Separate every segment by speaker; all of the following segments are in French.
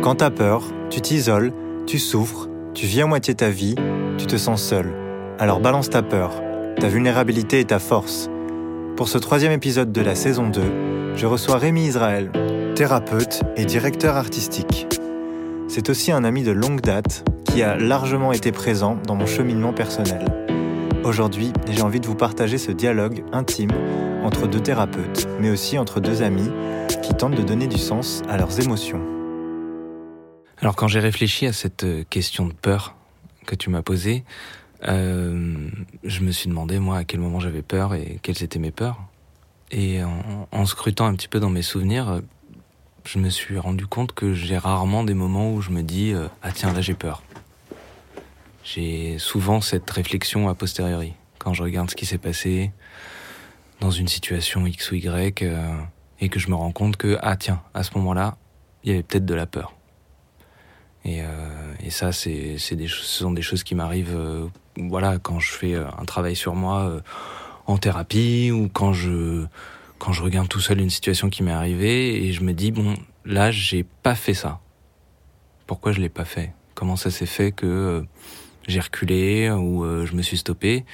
Speaker 1: Quand t'as peur, tu t'isoles, tu souffres, tu vis à moitié ta vie, tu te sens seul. Alors balance ta peur, ta vulnérabilité et ta force. Pour ce troisième épisode de la saison 2, je reçois Rémi Israël, thérapeute et directeur artistique. C'est aussi un ami de longue date qui a largement été présent dans mon cheminement personnel. Aujourd'hui, j'ai envie de vous partager ce dialogue intime entre deux thérapeutes, mais aussi entre deux amis qui tentent de donner du sens à leurs émotions.
Speaker 2: Alors quand j'ai réfléchi à cette euh, question de peur que tu m'as posée, euh, je me suis demandé moi à quel moment j'avais peur et quelles étaient mes peurs. Et en, scrutant un petit peu dans mes souvenirs, je me suis rendu compte que j'ai rarement des moments où je me dis euh, ah tiens là j'ai peur. J'ai souvent cette réflexion a posteriori quand je regarde ce qui s'est passé dans une situation X ou Y et que je me rends compte que ah tiens à ce moment-là il y avait peut-être de la peur. Et, euh, et ça c'est des ce sont des choses qui m'arrivent euh, voilà quand je fais un travail sur moi euh, en thérapie ou quand je quand je regarde tout seul une situation qui m'est arrivée et je me dis bon là j'ai pas fait ça. Pourquoi je l'ai pas fait? Comment ça s'est fait que euh, j'ai reculé ou euh, je me suis stoppé?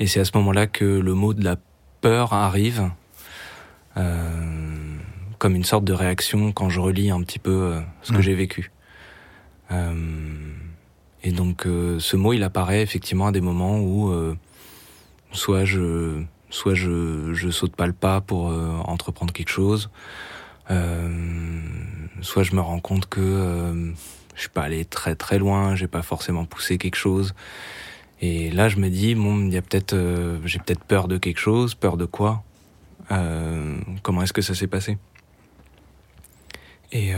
Speaker 2: Et c'est à ce moment-là que le mot de la peur arrive euh, comme une sorte de réaction quand je relis un petit peu euh, ce que mmh. j'ai vécu. Euh, et donc ce mot il apparaît effectivement à des moments où soit je soit je, je saute pas le pas pour euh, entreprendre quelque chose, euh, soit je me rends compte que euh, je suis pas allé très très loin, j'ai pas forcément poussé quelque chose. Et là, je me dis bon, il y a peut-être, euh, j'ai peut-être peur de quelque chose, peur de quoi euh, Comment est-ce que ça s'est passé? Et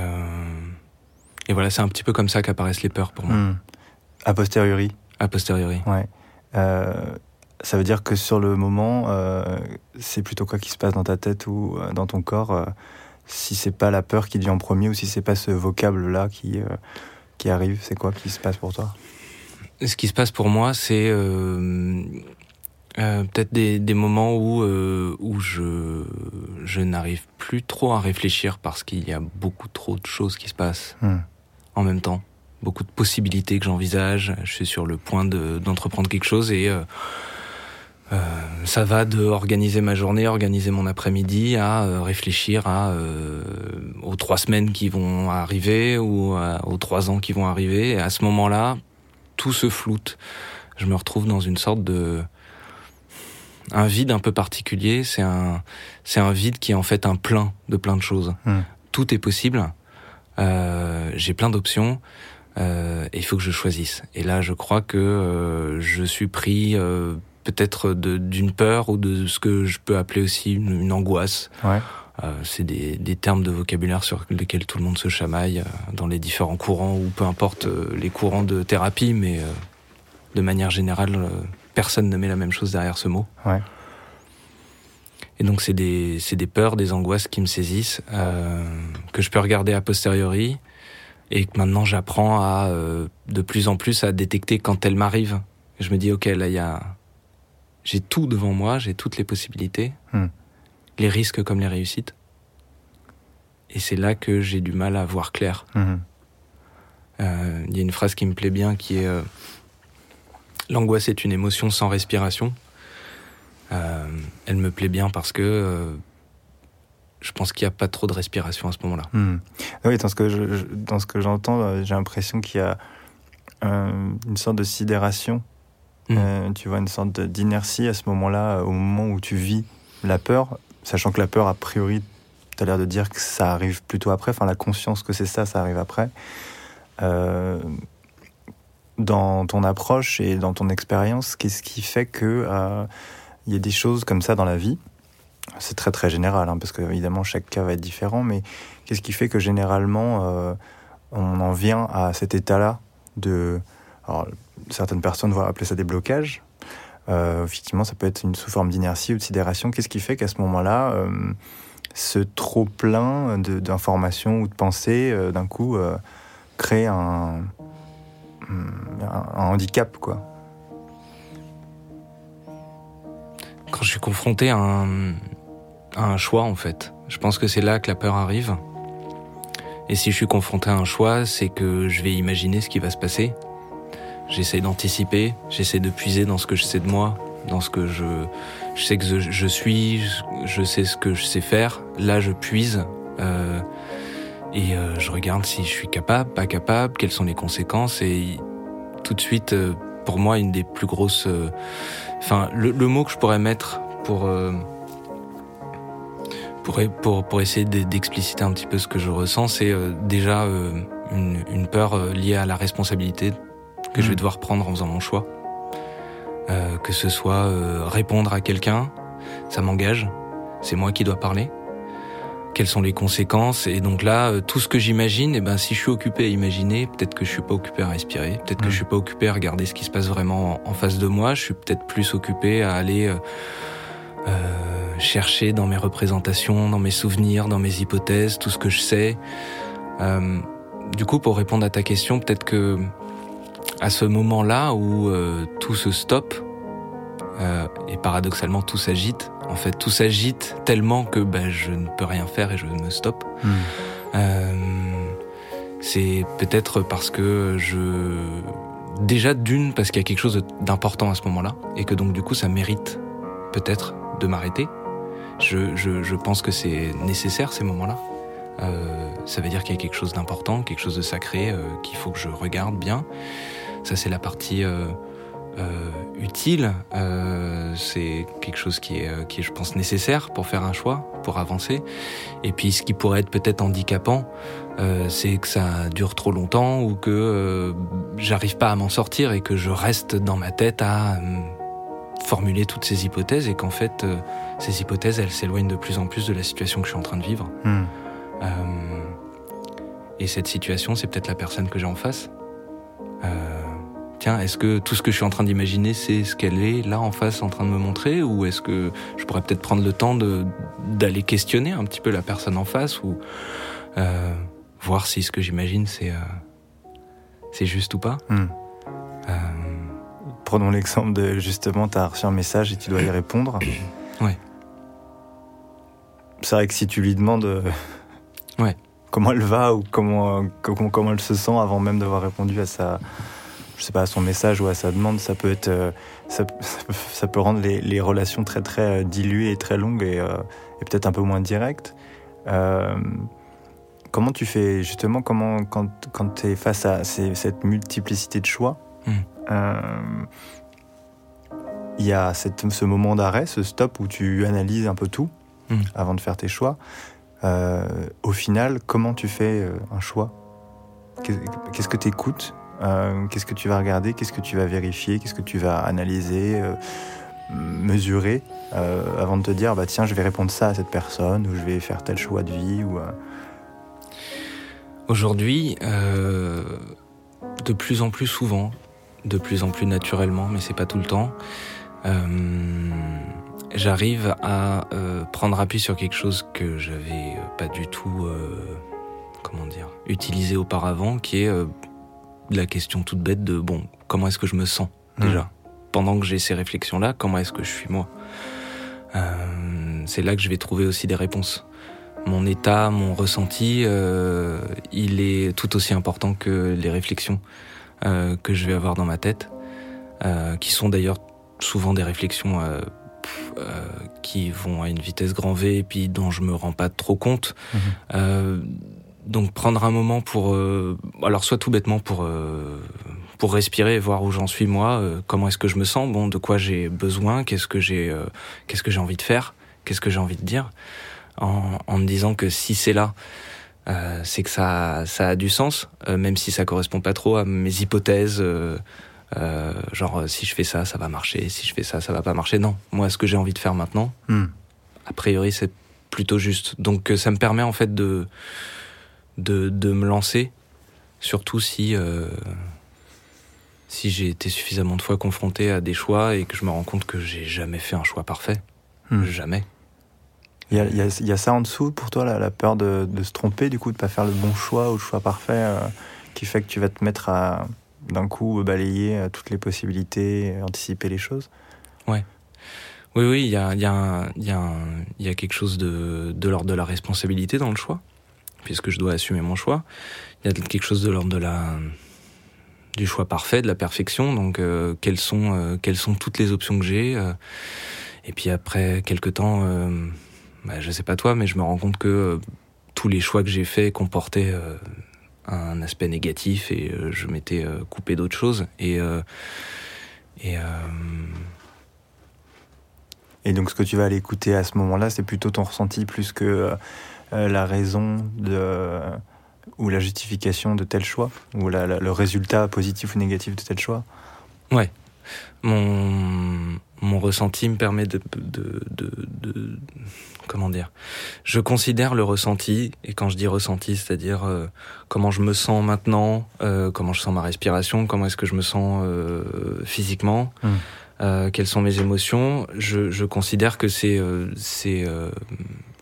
Speaker 2: et voilà, c'est un petit peu comme ça qu'apparaissent les peurs pour moi.
Speaker 1: Mmh. A posteriori.
Speaker 2: A posteriori.
Speaker 1: Ouais. Euh, ça veut dire que sur le moment, euh, c'est plutôt quoi qui se passe dans ta tête ou euh, dans ton corps euh, Si c'est pas la peur qui vient en premier ou si c'est pas ce vocable-là qui, qui arrive, c'est quoi qui se passe pour toi?
Speaker 2: Ce qui se passe pour moi, c'est peut-être des, des, moments où, où je, je n'arrive plus trop à réfléchir parce qu'il y a beaucoup trop de choses qui se passent hmm. En même temps. Beaucoup de possibilités que j'envisage. Je suis sur le point d'entreprendre quelque chose et euh, ça va de organiser ma journée, organiser mon après-midi, à euh, réfléchir à euh, aux trois semaines qui vont arriver ou à, aux trois ans qui vont arriver. Et à ce moment-là, tout se floute. Je me retrouve dans une sorte de un vide un peu particulier. C'est un c'est un vide qui est en fait un plein de plein de choses.
Speaker 1: Mmh.
Speaker 2: Tout est possible. Euh, J'ai plein d'options. Euh, et il faut que je choisisse. Et là, je crois que euh, je suis pris euh, peut-être d'une peur ou de ce que je peux appeler aussi une, une angoisse.
Speaker 1: Ouais.
Speaker 2: Euh, c'est des, des, termes de vocabulaire sur lesquels tout le monde se chamaille euh, dans les différents courants ou peu importe euh, les courants de thérapie, mais euh, de manière générale, personne ne met la même chose derrière ce mot.
Speaker 1: Ouais.
Speaker 2: Et donc c'est des, des peurs, des angoisses qui me saisissent, euh, que je peux regarder a posteriori, et que maintenant j'apprends à de plus en plus à détecter quand elles m'arrivent. Je me dis ok là il y a j'ai tout devant moi, j'ai toutes les possibilités,
Speaker 1: hmm.
Speaker 2: les risques comme les réussites. Et c'est là que j'ai du mal à voir clair.
Speaker 1: Il
Speaker 2: mmh. euh, y a une phrase qui me plaît bien qui est euh, L'angoisse est une émotion sans respiration. Euh, elle me plaît bien parce que euh, je pense qu'il n'y a pas trop de respiration à ce moment-là.
Speaker 1: Mmh. Oui, dans ce que je, dans ce que j'entends, euh, j'ai l'impression qu'il y a euh, une sorte de sidération Mmh. Euh, tu vois une sorte d'inertie à ce moment-là, au moment où tu vis la peur, sachant que la peur, a priori, tu as l'air de dire que ça arrive plutôt après, enfin la conscience que c'est ça, ça arrive après. Dans ton approche et dans ton expérience, qu'est-ce qui fait que il y a des choses comme ça dans la vie C'est très très général, hein, parce que évidemment chaque cas va être différent, mais qu'est-ce qui fait que généralement euh, on en vient à cet état-là de alors, certaines personnes vont appeler ça des blocages. Euh, effectivement, ça peut être une sous forme d'inertie ou de sidération. Qu'est-ce qui fait qu'à ce moment-là, euh, ce trop plein d'informations ou de pensées, d'un coup, crée un, un, handicap, quoi?
Speaker 2: Quand je suis confronté à un, à un choix, en fait, je pense que c'est là que la peur arrive. Et si je suis confronté à un choix, c'est que je vais imaginer ce qui va se passer. J'essaie d'anticiper, j'essaie de puiser dans ce que je sais de moi, dans ce que je, je sais que je, suis, je sais ce que je sais faire. Là, je puise euh, et euh, je regarde si je suis capable, pas capable, quelles sont les conséquences. Et tout de suite, euh, pour moi, une des plus grosses, euh, enfin, le, le, mot que je pourrais mettre pour euh, pour, pour, pour essayer d'expliciter un petit peu ce que je ressens, c'est euh, déjà euh, une, une, peur liée à la responsabilité que mmh. je vais mmh. devoir prendre en faisant mon choix. que ce soit répondre à quelqu'un, ça m'engage, c'est moi qui dois parler. Quelles sont les conséquences Et donc là, tout ce que j'imagine, et eh ben si je suis occupé à imaginer, peut-être que je suis pas occupé à respirer, peut-être mmh. que je suis pas occupé à regarder ce qui se passe vraiment en face de moi. Je suis peut-être plus occupé à aller euh, chercher dans mes représentations, dans mes souvenirs, dans mes hypothèses, tout ce que je sais. Euh, du coup, pour répondre à ta question, peut-être que à ce moment-là où euh, tout se stoppe euh, et paradoxalement tout s'agite, en fait tout s'agite tellement que bah, je ne peux rien faire et je me stoppe. Mmh. c'est peut-être parce que je déjà d'une parce qu'il y a quelque chose d'important à ce moment-là et que donc du coup ça mérite peut-être de m'arrêter. Je, je, je, pense que c'est nécessaire ces moments-là. Euh, ça veut dire qu'il y a quelque chose d'important, quelque chose de sacré euh, qu'il faut que je regarde bien. Ça c'est la partie euh, euh utile. Euh, c'est quelque chose qui est, qui est, je pense, nécessaire pour faire un choix, pour avancer. Et puis ce qui pourrait être peut-être handicapant, c'est que ça dure trop longtemps ou que j'arrive pas à m'en sortir et que je reste dans ma tête à formuler toutes ces hypothèses et qu'en fait, euh, ces hypothèses, elles s'éloignent de plus en plus de la situation que je suis en train de vivre. Hmm. Euh, et cette situation, c'est peut-être la personne que j'ai en face. Euh, tiens, est-ce que tout ce que je suis en train d'imaginer, c'est ce qu'elle est là en face en train de me montrer Ou est-ce que je pourrais peut-être prendre le temps d'aller questionner un petit peu la personne en face ou euh, voir si ce que j'imagine, c'est euh, juste ou pas? Hmm.
Speaker 1: Prenons l'exemple de justement, tu as reçu un message et tu dois y répondre.
Speaker 2: Ouais.
Speaker 1: C'est vrai que si tu lui demandes euh,
Speaker 2: ouais.
Speaker 1: comment elle va ou comment, comment, comment elle se sent avant même d'avoir répondu à sa, je sais pas, à son message ou à sa demande, ça peut être, euh, ça, ça, peut rendre les, les, relations très très euh, diluées et très longues et, et peut-être un peu moins directes. Euh, comment tu fais justement, comment quand, quand tu es face à ces, cette multiplicité de choix, mmh. Euh, il y a cette, ce moment d'arrêt, ce stop où tu analyses un peu tout mmh. avant de faire tes choix. Euh, au final, comment tu fais euh, un choix? Qu'est-ce que tu écoutes? Euh, Qu'est-ce que tu vas regarder? Qu'est-ce que tu vas vérifier? Qu'est-ce que tu vas analyser euh, Mesurer avant de te dire bah tiens je vais répondre ça à cette personne ou je vais faire tel choix de vie ou
Speaker 2: Aujourd'hui, de plus en plus souvent, de plus en plus naturellement, mais c'est pas tout le temps. Euh, J'arrive à euh, prendre appui sur quelque chose que j'avais pas du tout, euh, comment dire, utilisé auparavant, qui est euh, la question toute bête de bon, comment est-ce que je me sens déjà? Mmh. Pendant que j'ai ces réflexions-là, comment est-ce que je suis moi? Euh, C'est là que je vais trouver aussi des réponses mon état, mon ressenti, euh, il est tout aussi important que les réflexions euh, que je vais avoir dans ma tête, qui sont d'ailleurs souvent des réflexions qui vont à une vitesse grand V et puis dont je me rends pas trop compte. Mmh. Donc prendre un moment pour, alors soit tout bêtement pour pour respirer et voir où j'en suis moi, comment est-ce que je me sens, bon, de quoi j'ai besoin, qu'est-ce que j'ai, qu'est-ce que j'ai envie de faire, qu'est-ce que j'ai envie de dire, en, en me disant que si c'est là, euh, c'est que ça, ça a du sens, euh, même si ça correspond pas trop à mes hypothèses. Euh, euh genre, si je fais ça, ça va marcher. Si je fais ça, ça va pas marcher. Non, moi, ce que j'ai envie de faire maintenant, mm. a priori, c'est plutôt juste. Donc, ça me permet en fait de de, de me lancer, surtout si si j'ai été suffisamment de fois confronté à des choix et que je me rends compte que j'ai jamais fait un choix parfait. Mm. Jamais.
Speaker 1: Il y, a, il, y a, il y a, ça en dessous pour toi, la, la peur de, de, se tromper, du coup, de pas faire le bon choix ou le choix parfait, euh, qui fait que tu vas te mettre à d'un coup balayer euh, toutes les possibilités, anticiper les choses?
Speaker 2: Ouais. Oui, oui, il y a, il y, a, il y, a, il y a quelque chose de, de l'ordre de la responsabilité dans le choix. Puisque je dois assumer mon choix? Il y a quelque chose de l'ordre de la du choix parfait, de la perfection. Donc, euh, quelles sont euh, quelles sont toutes les options que j'ai euh. Et puis après quelques temps, bah, je sais pas toi, mais je me rends compte que tous les choix que j'ai faits comportaient un aspect négatif et je m'étais coupé d'autres choses. Et et
Speaker 1: et donc, ce que tu vas aller écouter à ce moment-là, c'est plutôt ton ressenti plus que la raison de ou la justification de tel choix Ou le résultat positif ou négatif de tel choix?
Speaker 2: Ouais. Mon, mon ressenti me permet de, de, de, Comment dire? Je considère le ressenti, et quand je dis ressenti, c'est-à-dire euh, comment je me sens maintenant, euh, comment je sens ma respiration, comment est-ce que je me sens euh, physiquement, hmm. quelles sont mes émotions, je, je considère que c'est c'est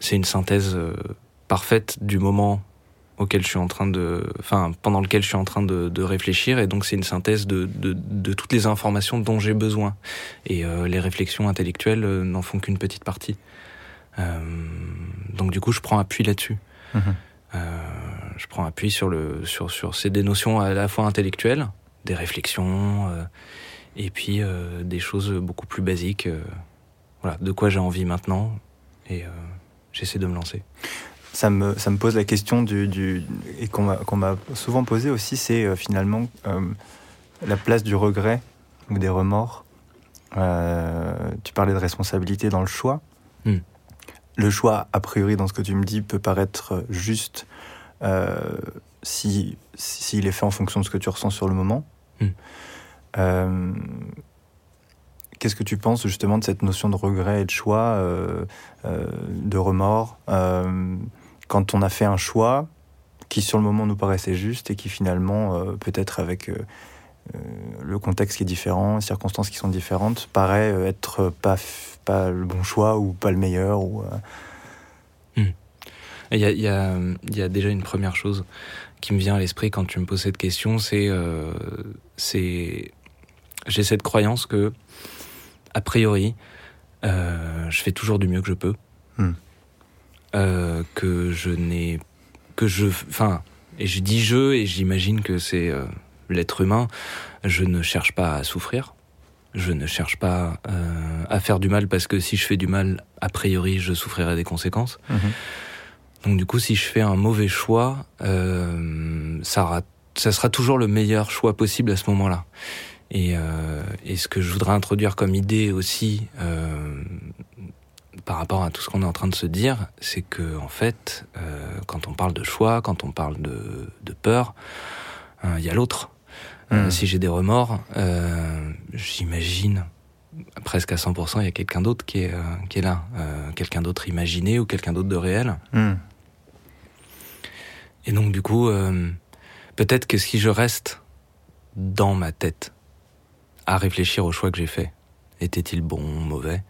Speaker 2: c'est une synthèse parfaite du moment auquel je suis en train de, enfin, pendant lequel je suis en train de, réfléchir, et donc c'est une synthèse de, de, toutes les informations dont j'ai besoin. Et euh, les réflexions intellectuelles euh, n'en font qu'une petite partie. Euh, donc du coup, je prends appui là-dessus. Mhm. je prends appui sur le, sur, sur ces des notions à la fois intellectuelles, des réflexions, et puis des choses beaucoup plus basiques. voilà, de quoi j'ai envie maintenant, et j'essaie de me lancer
Speaker 1: ça me, ça me pose la question du, du et qu'on m'a souvent posé aussi, c'est euh, finalement euh, la place du regret ou des remords. Euh, tu parlais de responsabilité dans le choix. Hmm. Le choix, a priori, dans ce que tu me dis, peut paraître juste si s'il est fait en fonction de ce que tu ressens sur le moment. Hmm. Qu'est-ce que tu penses justement de cette notion de regret et de choix, de remords quand on a fait un choix qui sur le moment nous paraissait juste et qui finalement, euh, peut-être avec euh, euh, le contexte qui est différent, les circonstances qui sont différentes, paraît être pas, pas le bon choix ou pas le meilleur. Ou,
Speaker 2: hmm. il, y a, déjà une première chose qui me vient à l'esprit quand tu me poses cette question, c'est j'ai cette croyance que a priori je fais toujours du mieux que je peux. Hmm. Euh, que je n'ai que je enfin et je dis je et j'imagine que c'est euh, l'être humain je ne cherche pas à souffrir je ne cherche pas euh, à faire du mal parce que si je fais du mal a priori je souffrirai des conséquences mhm. donc du coup si je fais un mauvais choix ça ça sera toujours le meilleur choix possible à ce moment-là et, et ce que je voudrais introduire comme idée aussi par rapport à tout ce qu'on est en train de se dire, c'est que en fait, euh, quand on parle de choix, quand on parle de, de peur, euh, il y a l'autre. Euh, hmm. si j'ai des remords, j'imagine presque à 100%, il y a quelqu'un d'autre qui est, qui est là, quelqu'un d'autre imaginé ou quelqu'un d'autre de réel. Hmm. Et donc du coup, peut-être que si je reste dans ma tête à réfléchir au choix que j'ai fait, était-il bon, mauvais?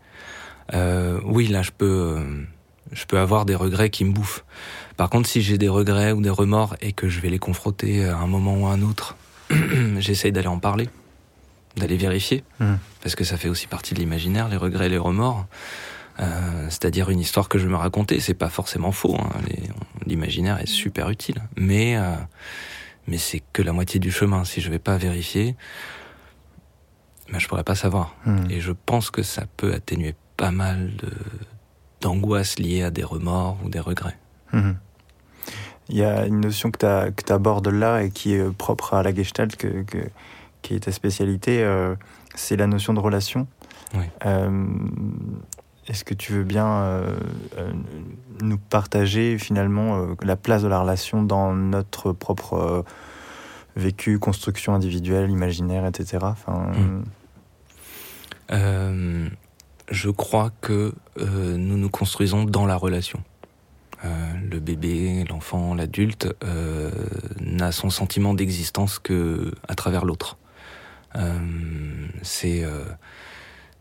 Speaker 2: Euh, oui, là, je peux, euh, je peux avoir des regrets qui me bouffent. Par contre, si j'ai des regrets ou des remords et que je vais les confronter à un moment ou à un autre, j'essaye d'aller en parler, d'aller vérifier, mmh. parce que ça fait aussi partie de l'imaginaire, les regrets et les remords. Euh, c'est-à-dire une histoire que je me racontais, c'est pas forcément faux. Hein. L'imaginaire est super utile, mais euh, mais c'est que la moitié du chemin. Si je vais pas vérifier, ben, je pourrais pas savoir. Mmh. Et je pense que ça peut atténuer pas mal d'angoisses liées à des remords ou des regrets. Mhm.
Speaker 1: Il y a une notion que tu abordes là et qui est propre à la Gestalt, que, qui est ta spécialité, euh, c'est la notion de relation. Euh, est-ce que tu veux bien euh, nous partager finalement la place de la relation dans notre propre vécu, construction individuelle, imaginaire, etc. Enfin,
Speaker 2: mmh je crois que euh, nous nous construisons dans la relation. Euh, le bébé, l'enfant, l'adulte euh, n'a son sentiment d'existence que à travers l'autre. c'est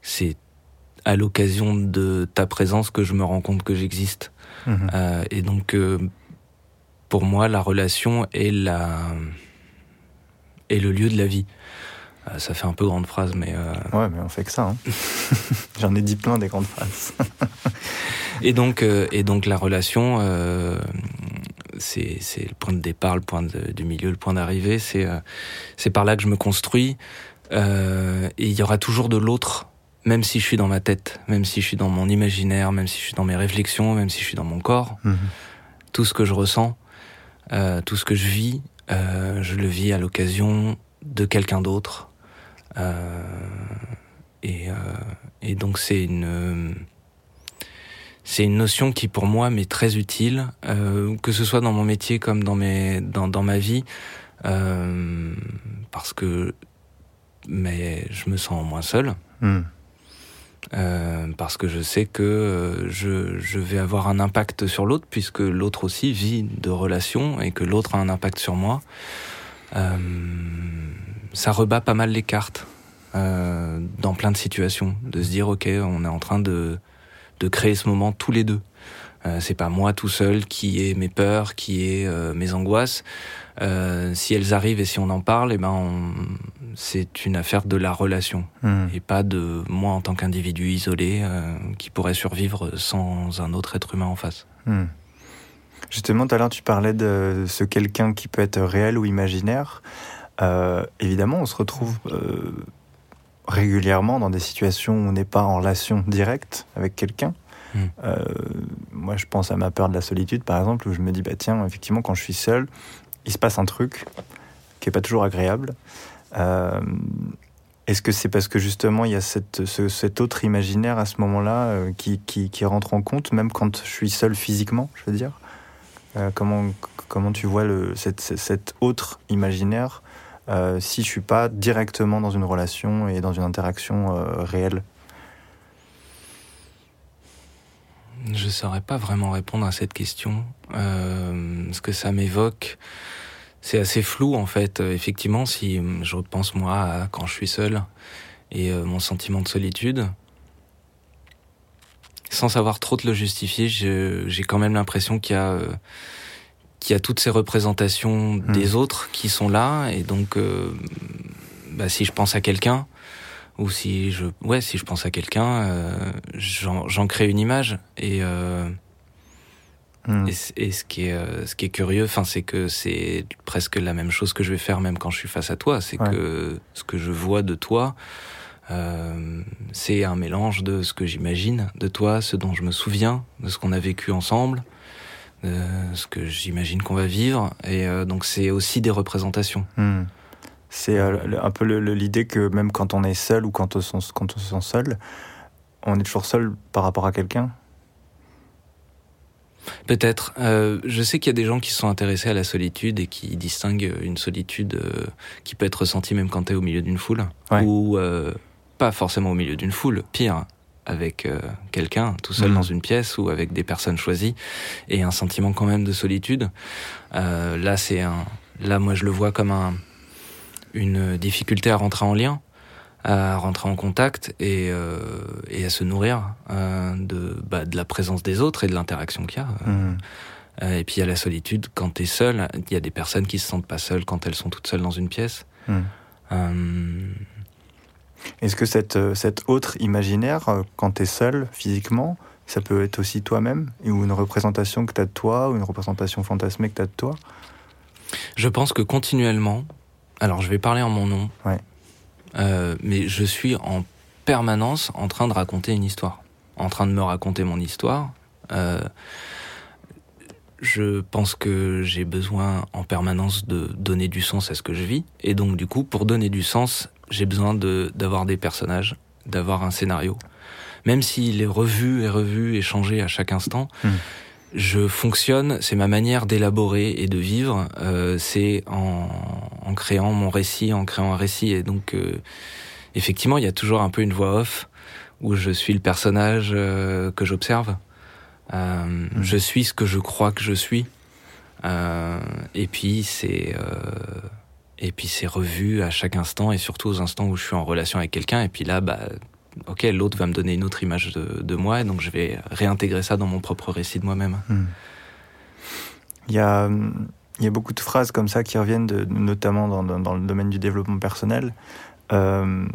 Speaker 2: c'est à l'occasion de ta présence que je me rends compte que j'existe. Mhm. et donc pour moi, la relation est la est le lieu de la vie. Euh, ça fait un peu grande phrase, mais. Euh...
Speaker 1: Ouais, mais on fait que ça. Hein. J'en ai dit plein des grandes phrases.
Speaker 2: et donc, euh, et donc la relation, euh, c'est le point de départ, le point du milieu, le point d'arrivée. C'est par là que je me construis. et il y aura toujours de l'autre, même si je suis dans ma tête, même si je suis dans mon imaginaire, même si je suis dans mes réflexions, même si je suis dans mon corps. Mhm. Tout ce que je ressens, tout ce que je vis, je le vis à l'occasion de quelqu'un d'autre. Et, et donc c'est une c'est une notion qui pour moi m'est très utile, euh, que ce soit dans mon métier comme dans mes dans, dans ma vie, euh, parce que mais je me sens moins seul. Hmm. Euh, parce que je sais que euh, je, je vais avoir un impact sur l'autre puisque l'autre aussi vit de relations et que l'autre a un impact sur moi. Euh, ça rebat pas mal les cartes dans plein de situations, de se dire ok on est en train de de créer ce moment tous les deux. Euh, c'est pas moi tout seul qui ai mes peurs, qui ai euh, mes angoisses. Euh, si elles arrivent et si on en parle, eh ben c'est une affaire de la relation hmm. et pas de moi en tant qu'individu isolé qui pourrait survivre sans un autre être humain en face. Hmm.
Speaker 1: Justement, tout à l'heure, tu parlais de ce quelqu'un qui peut être réel ou imaginaire. Évidemment, on se retrouve régulièrement dans des situations où on n'est pas en relation directe avec quelqu'un. Hmm. Euh, moi, je pense à ma peur de la solitude, par exemple, où je me dis, bah tiens, effectivement, quand je suis seul, il se passe un truc qui est pas toujours agréable. Euh, est-ce que c'est parce que justement il y a cette, cet autre imaginaire à ce moment-là euh, qui, qui, qui, rentre en compte, même quand je suis seul physiquement, je veux dire? Comment, comment tu vois le, cette, cet autre imaginaire euh, si je suis pas directement dans une relation et dans une interaction euh, réelle
Speaker 2: Je saurais pas vraiment répondre à cette question. Euh, ce que ça m'évoque, c'est assez flou en fait. Effectivement, si je repense moi à quand je suis seul et mon sentiment de solitude, sans savoir trop te le justifier, j'ai quand même l'impression qu'il y a qu'il y a toutes ces représentations hmm. des autres qui sont là. Et donc euh, bah, si je pense à quelqu'un ou si je ouais si je pense à quelqu'un euh, j'en crée une image. Et euh, hmm. et, ce qui est ce qui est curieux enfin c'est que c'est presque la même chose que je vais faire même quand je suis face à toi. C'est que ce que je vois de toi c'est un mélange de ce que j'imagine de toi ce dont je me souviens de ce qu'on a vécu ensemble. euh, ce que j'imagine qu'on va vivre. Et euh, donc c'est aussi des représentations. Hmm.
Speaker 1: C'est euh, un peu l'idée que même quand on est seul ou quand on, quand on se sent seul, on est toujours seul par rapport à quelqu'un?
Speaker 2: Peut-être. je sais qu'il y a des gens qui sont intéressés à la solitude et qui distinguent une solitude qui peut être ressentie même quand tu es au milieu d'une foule. Ou pas forcément au milieu d'une foule, pire, avec euh, quelqu'un, tout seul mm. dans une pièce ou avec des personnes choisies, et un sentiment quand même de solitude. Euh, là, c'est un, là, moi, je le vois comme un, une difficulté à rentrer en lien, à rentrer en contact et, euh, et à se nourrir de, bah, de la présence des autres et de l'interaction qu'il y a. Mm. et puis il y a la solitude quand tu es seul. Il y a des personnes qui se sentent pas seules quand elles sont toutes seules dans une pièce. Mm.
Speaker 1: Est-ce que cette, euh, cette autre imaginaire, euh, quand tu es seul physiquement, ça peut être aussi toi-même Ou une représentation que tu as de toi, ou une représentation fantasmée que tu as de toi?
Speaker 2: Je pense que continuellement, alors je vais parler en mon nom,
Speaker 1: ouais.
Speaker 2: euh, mais je suis en permanence en train de raconter une histoire, en train de me raconter mon histoire. Euh, je pense que j'ai besoin en permanence de donner du sens à ce que je vis. Et donc, du coup, pour donner du sens, j'ai besoin d'avoir des personnages, d'avoir un scénario. Même s'il est revu et revu et changé à chaque instant, hmm. je fonctionne, c'est ma manière d'élaborer et de vivre, euh, c'est en, en, créant mon récit, en créant un récit. Et donc, euh, effectivement, il y a toujours un peu une voix off où je suis le personnage euh, que j'observe. Euh, hmm. Je suis ce que je crois que je suis. Euh, et puis, c'est et puis c'est revu à chaque instant et surtout aux instants où je suis en relation avec quelqu'un. Et puis là, bah, ok, l'autre va me donner une autre image de, de, moi donc je vais réintégrer ça dans mon propre récit de moi-même. Hmm.
Speaker 1: Il, y a, beaucoup de phrases comme ça qui reviennent, notamment dans, dans, le domaine du développement personnel, euh,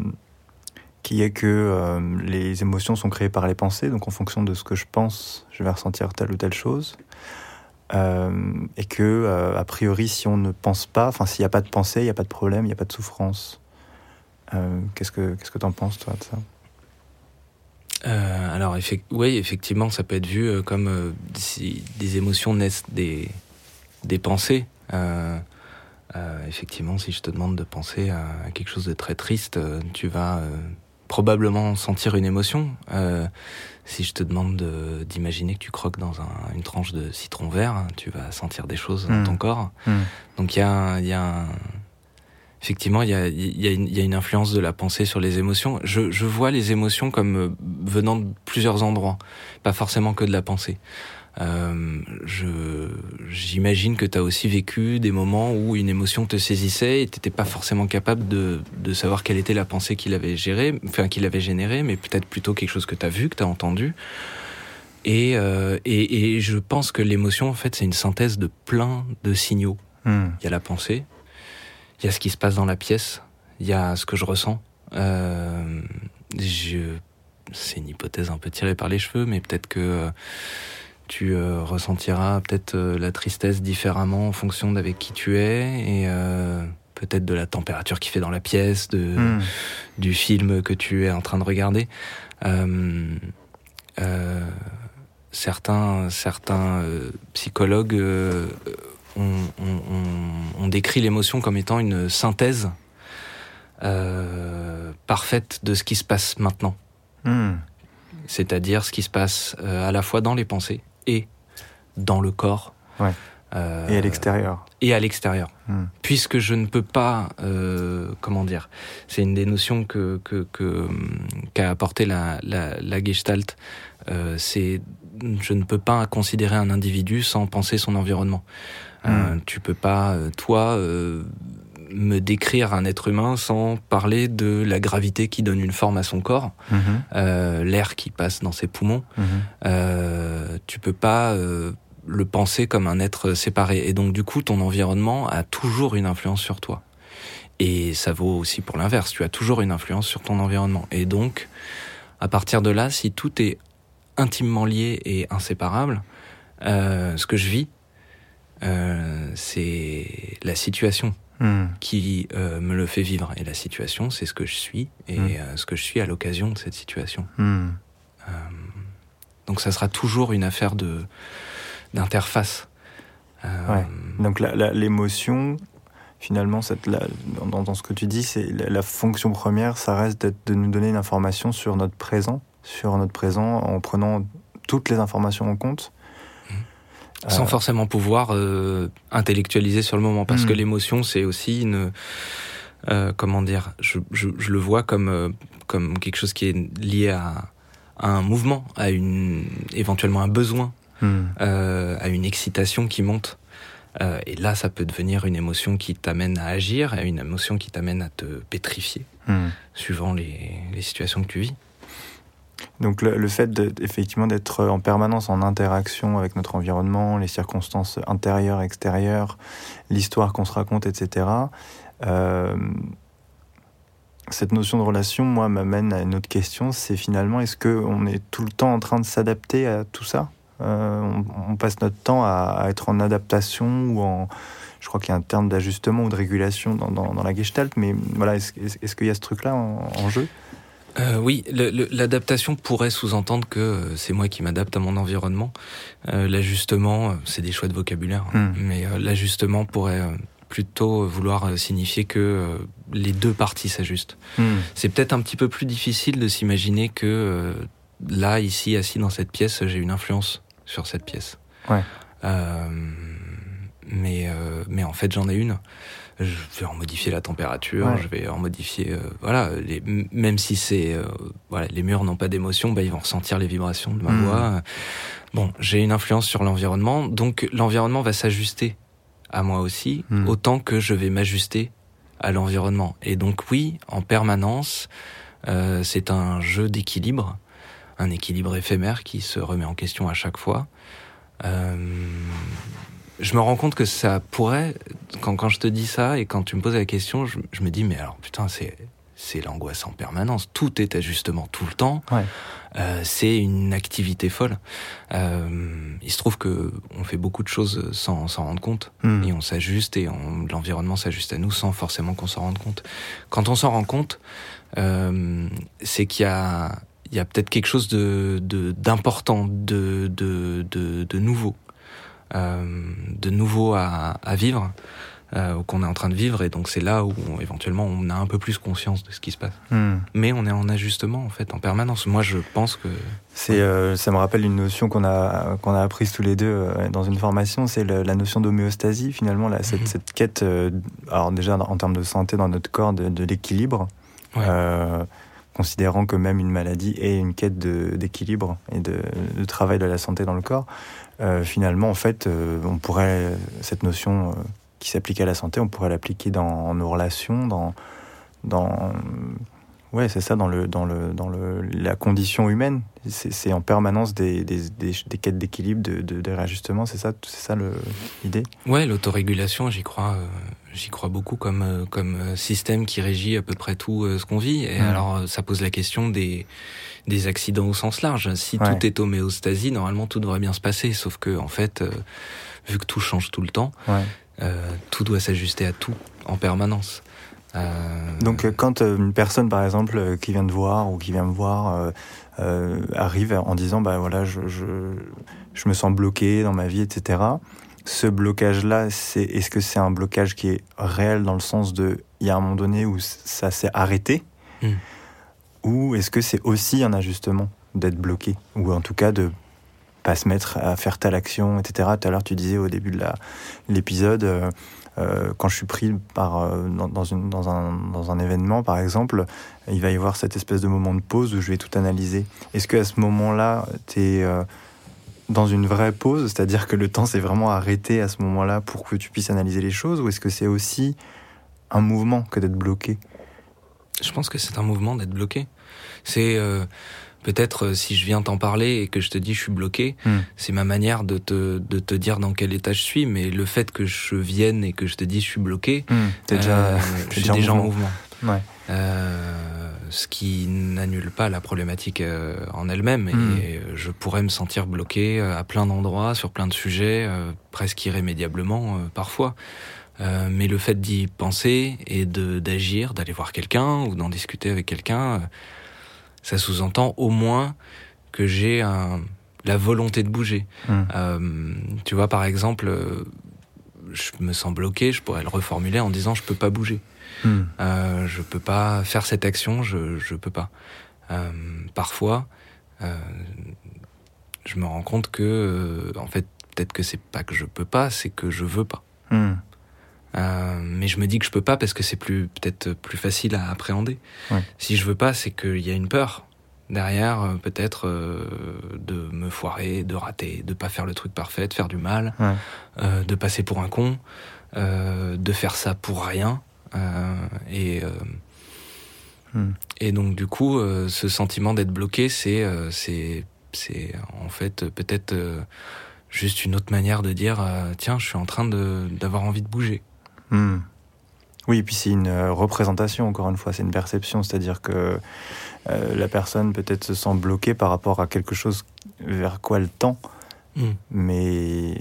Speaker 1: qui est que euh, les émotions sont créées par les pensées. Donc en fonction de ce que je pense, je vais ressentir telle ou telle chose. Et que, a priori, si on ne pense pas, enfin, s'il n'y a pas de pensée, il n'y a pas de problème, il n'y a pas de souffrance. qu'est-ce que qu'est-ce que t'en penses, toi, de ça?
Speaker 2: Alors, oui, effectivement, ça peut être vu comme si des émotions naissent des, des pensées. effectivement, si je te demande de penser à quelque chose de très triste, tu vas probablement sentir une émotion. Euh, si je te demande d'imaginer que tu croques dans un, une tranche de citron vert, tu vas sentir des choses dans hmm. ton corps. Hmm. Donc il y a, y a effectivement il y a, y, a une, y a, une influence de la pensée sur les émotions. Je, je vois les émotions comme euh, venant de plusieurs endroits, pas forcément que de la pensée. Euh, je j'imagine que tu as aussi vécu des moments où une émotion te saisissait et t'étais pas forcément capable de, de savoir quelle était la pensée qu'il avait gérée, enfin qu'il avait générée, mais peut-être plutôt quelque chose que tu as vu, que tu as entendu. Et, euh, et, et, je pense que l'émotion, en fait, c'est une synthèse de plein de signaux. Hmm. Il y a la pensée, il y a ce qui se passe dans la pièce, il y a ce que je ressens. Euh, je, c'est une hypothèse un peu tirée par les cheveux, mais peut-être que euh, tu euh, ressentiras peut-être euh, la tristesse différemment en fonction d'avec qui tu es et euh, peut-être de la température qui fait dans la pièce, de, hmm. du film que tu es en train de regarder. certains certains psychologues ont, décrit l'émotion comme étant une synthèse parfaite de ce qui se passe maintenant. Hmm. C'est-à-dire ce qui se passe à la fois dans les pensées et dans le corps.
Speaker 1: Euh, et à l'extérieur.
Speaker 2: Et à l'extérieur. Hmm. Puisque je ne peux pas, euh, comment dire, c'est une des notions que qu'a que, qu'a apporté la, la, la Gestalt. Euh, c'est je ne peux pas considérer un individu sans penser son environnement. Euh, hmm. tu peux pas, euh, toi, euh, me décrire un être humain sans parler de la gravité qui donne une forme à son corps, mhm. euh, l'air qui passe dans ses poumons. Mhm. Euh, tu peux pas euh, le penser comme un être séparé. Et donc du coup, ton environnement a toujours une influence sur toi. Et ça vaut aussi pour l'inverse. Tu as toujours une influence sur ton environnement. Et donc, à partir de là, si tout est intimement lié et inséparable, ce que je vis, c'est la situation Hmm. qui euh, me le fait vivre. Et la situation, c'est ce que je suis et hmm. euh, ce que je suis à l'occasion de cette situation. Hmm. Euh, donc ça sera toujours une affaire de d'interface.
Speaker 1: Ouais. Donc l'émotion, finalement, cette, dans, dans, ce que tu dis, c'est la, fonction première, ça reste de nous donner une information sur notre présent, sur notre présent en prenant toutes les informations en compte
Speaker 2: sans euh. forcément pouvoir euh, intellectualiser sur le moment, parce que hmm. l'émotion, c'est aussi une... Euh, comment dire je, je, je, le vois comme, euh, comme quelque chose qui est lié à, à un mouvement, à une éventuellement un besoin, hmm. à une excitation qui monte. et là, ça peut devenir une émotion qui t'amène à agir, et une émotion qui t'amène à te pétrifier, hmm. suivant les, les situations que tu vis.
Speaker 1: Donc le, fait de, effectivement d'être en permanence en interaction avec notre environnement, les circonstances intérieures, extérieures, l'histoire qu'on se raconte, etc. Euh, cette notion de relation, moi, m'amène à une autre question. C'est finalement, est-ce qu'on est tout le temps en train de s'adapter à tout ça? Euh, on, passe notre temps à, être en adaptation ou en... Je crois qu'il y a un terme d'ajustement ou de régulation dans, la gestalt, mais voilà, est-ce qu'il y a ce truc-là en jeu?
Speaker 2: Euh, oui, l'adaptation pourrait sous-entendre que euh, c'est moi qui m'adapte à mon environnement. Euh, l'ajustement, euh, c'est des choix de vocabulaire, hein. hmm. mais l'ajustement pourrait plutôt vouloir signifier que les deux parties s'ajustent. Hmm. C'est peut-être un petit peu plus difficile de s'imaginer que là, ici, assis dans cette pièce, j'ai une influence sur cette pièce.
Speaker 1: Ouais.
Speaker 2: mais, mais en fait, j'en ai une je vais en modifier la température, je vais en modifier, euh, voilà, les, même si c'est, euh, voilà, les murs n'ont pas d'émotion, bah, ils vont ressentir les vibrations de ma mmh. voix. Bon, j'ai une influence sur l'environnement, donc l'environnement va s'ajuster à moi aussi, mmh. autant que je vais m'ajuster à l'environnement. Et donc oui, en permanence, euh, c'est un jeu d'équilibre, un équilibre éphémère qui se remet en question à chaque fois. Euh, je me rends compte que ça pourrait, quand, quand je te dis ça et quand tu me poses la question, je, je me dis, mais alors putain, c'est c'est l'angoisse en permanence. Tout est ajustement tout le temps. Euh, c'est une activité folle. Euh, il se trouve que on fait beaucoup de choses sans s'en rendre compte hmm. et on s'ajuste et l'environnement s'ajuste à nous sans forcément qu'on s'en rende compte. Quand on s'en rend compte, euh, c'est qu'il y a il y a peut-être quelque chose de d'important, de, de, de, de, nouveau, de nouveau à, à vivre euh, qu'on est en train de vivre et donc c'est là où éventuellement on a un peu plus conscience de ce qui se passe. Hmm. Mais on est en ajustement en fait en permanence. Moi je pense que
Speaker 1: c'est euh, ça me rappelle une notion qu'on a qu'on a apprise tous les deux euh, dans une formation, c'est la notion d'homéostasie finalement là, cette, mhm. cette, quête euh, alors déjà en termes de santé dans notre corps de, de l'équilibre. considérant que même une maladie est une quête d'équilibre et de, de, travail de la santé dans le corps, finalement, en fait, on pourrait cette notion qui s'applique à la santé, on pourrait l'appliquer dans nos relations, dans, dans ouais, c'est ça, dans le, dans le, dans le, la condition humaine. C'est en permanence des, des, des, des quêtes d'équilibre, de, de, de, réajustement. C'est ça, c'est ça l'idée?
Speaker 2: Ouais, l'autorégulation, j'y crois, euh, j'y crois beaucoup comme euh, comme euh, système qui régit à peu près tout ce qu'on vit. Et alors, ça pose la question des des accidents au sens large. Si tout est homéostasie, normalement tout devrait bien se passer. Sauf que en fait, vu que tout change tout le temps. Ouais euh, tout doit s'ajuster à tout en permanence.
Speaker 1: Euh... Donc euh, quand euh, une personne, par exemple, qui vient te voir ou qui vient me voir, euh, arrive en disant, bah voilà, je, je, je, me sens bloqué dans ma vie, etc. Ce blocage-là, c'est est-ce que c'est un blocage qui est réel dans le sens de, il y a un moment donné où ça s'est arrêté, hmm. Ou est-ce que c'est aussi un ajustement d'être bloqué, ou en tout cas de pas se mettre à faire telle action, etc. Tout à l'heure, tu disais au début de l'épisode, euh, euh, quand je suis pris par, euh, dans, un, dans un événement, par exemple, il va y avoir cette espèce de moment de pause où je vais tout analyser. Est-ce qu'à ce moment-là, tu es dans une vraie pause, c'est-à-dire que le temps s'est vraiment arrêté à ce moment-là pour que tu puisses analyser les choses, ou est-ce que c'est aussi un mouvement que d'être bloqué?
Speaker 2: Je pense que c'est un mouvement d'être bloqué. C'est peut-être euh, si je viens t'en parler et que je te dis je suis bloqué, hmm. c'est ma manière de te, de te dire dans quel état je suis. Mais le fait que je vienne et que je te dis je suis bloqué,
Speaker 1: hmm. déjà, euh,
Speaker 2: je suis déjà en mouvement. Ouais. Euh, ce qui n'annule pas la problématique euh, en elle-même. Et hmm. je pourrais me sentir bloqué à plein d'endroits, sur plein de sujets, presque irrémédiablement parfois. mais le fait d'y penser et d'agir, d'aller voir quelqu'un ou d'en discuter avec quelqu'un, ça sous-entend au moins que j'ai un, la volonté de bouger. Hmm. Euh, tu vois, par exemple, euh, je me sens bloqué, je pourrais le reformuler en disant je peux pas bouger. Hmm. Euh, je peux pas faire cette action, je, je peux pas. Euh, parfois, je me rends compte que, en fait, peut-être que c'est pas que je peux pas, c'est que je veux pas. Hmm. Euh, mais je me dis que je peux pas parce que c'est plus peut-être plus facile à appréhender. Ouais. Si je veux pas, c'est qu'il y a une peur derrière, euh, peut-être euh, de me foirer, de rater, de pas faire le truc parfait, de faire du mal, ouais. euh, de passer pour un con, de faire ça pour rien. et hmm. et donc du coup, ce sentiment d'être bloqué, c'est c'est c'est en fait peut-être juste une autre manière de dire tiens, je suis en train d'avoir envie de bouger.
Speaker 1: Hmm. Oui, et puis c'est une euh, représentation, encore une fois, c'est une perception, c'est-à-dire que euh, la personne peut-être se sent bloquée par rapport à quelque chose vers quoi elle tend, hmm. mais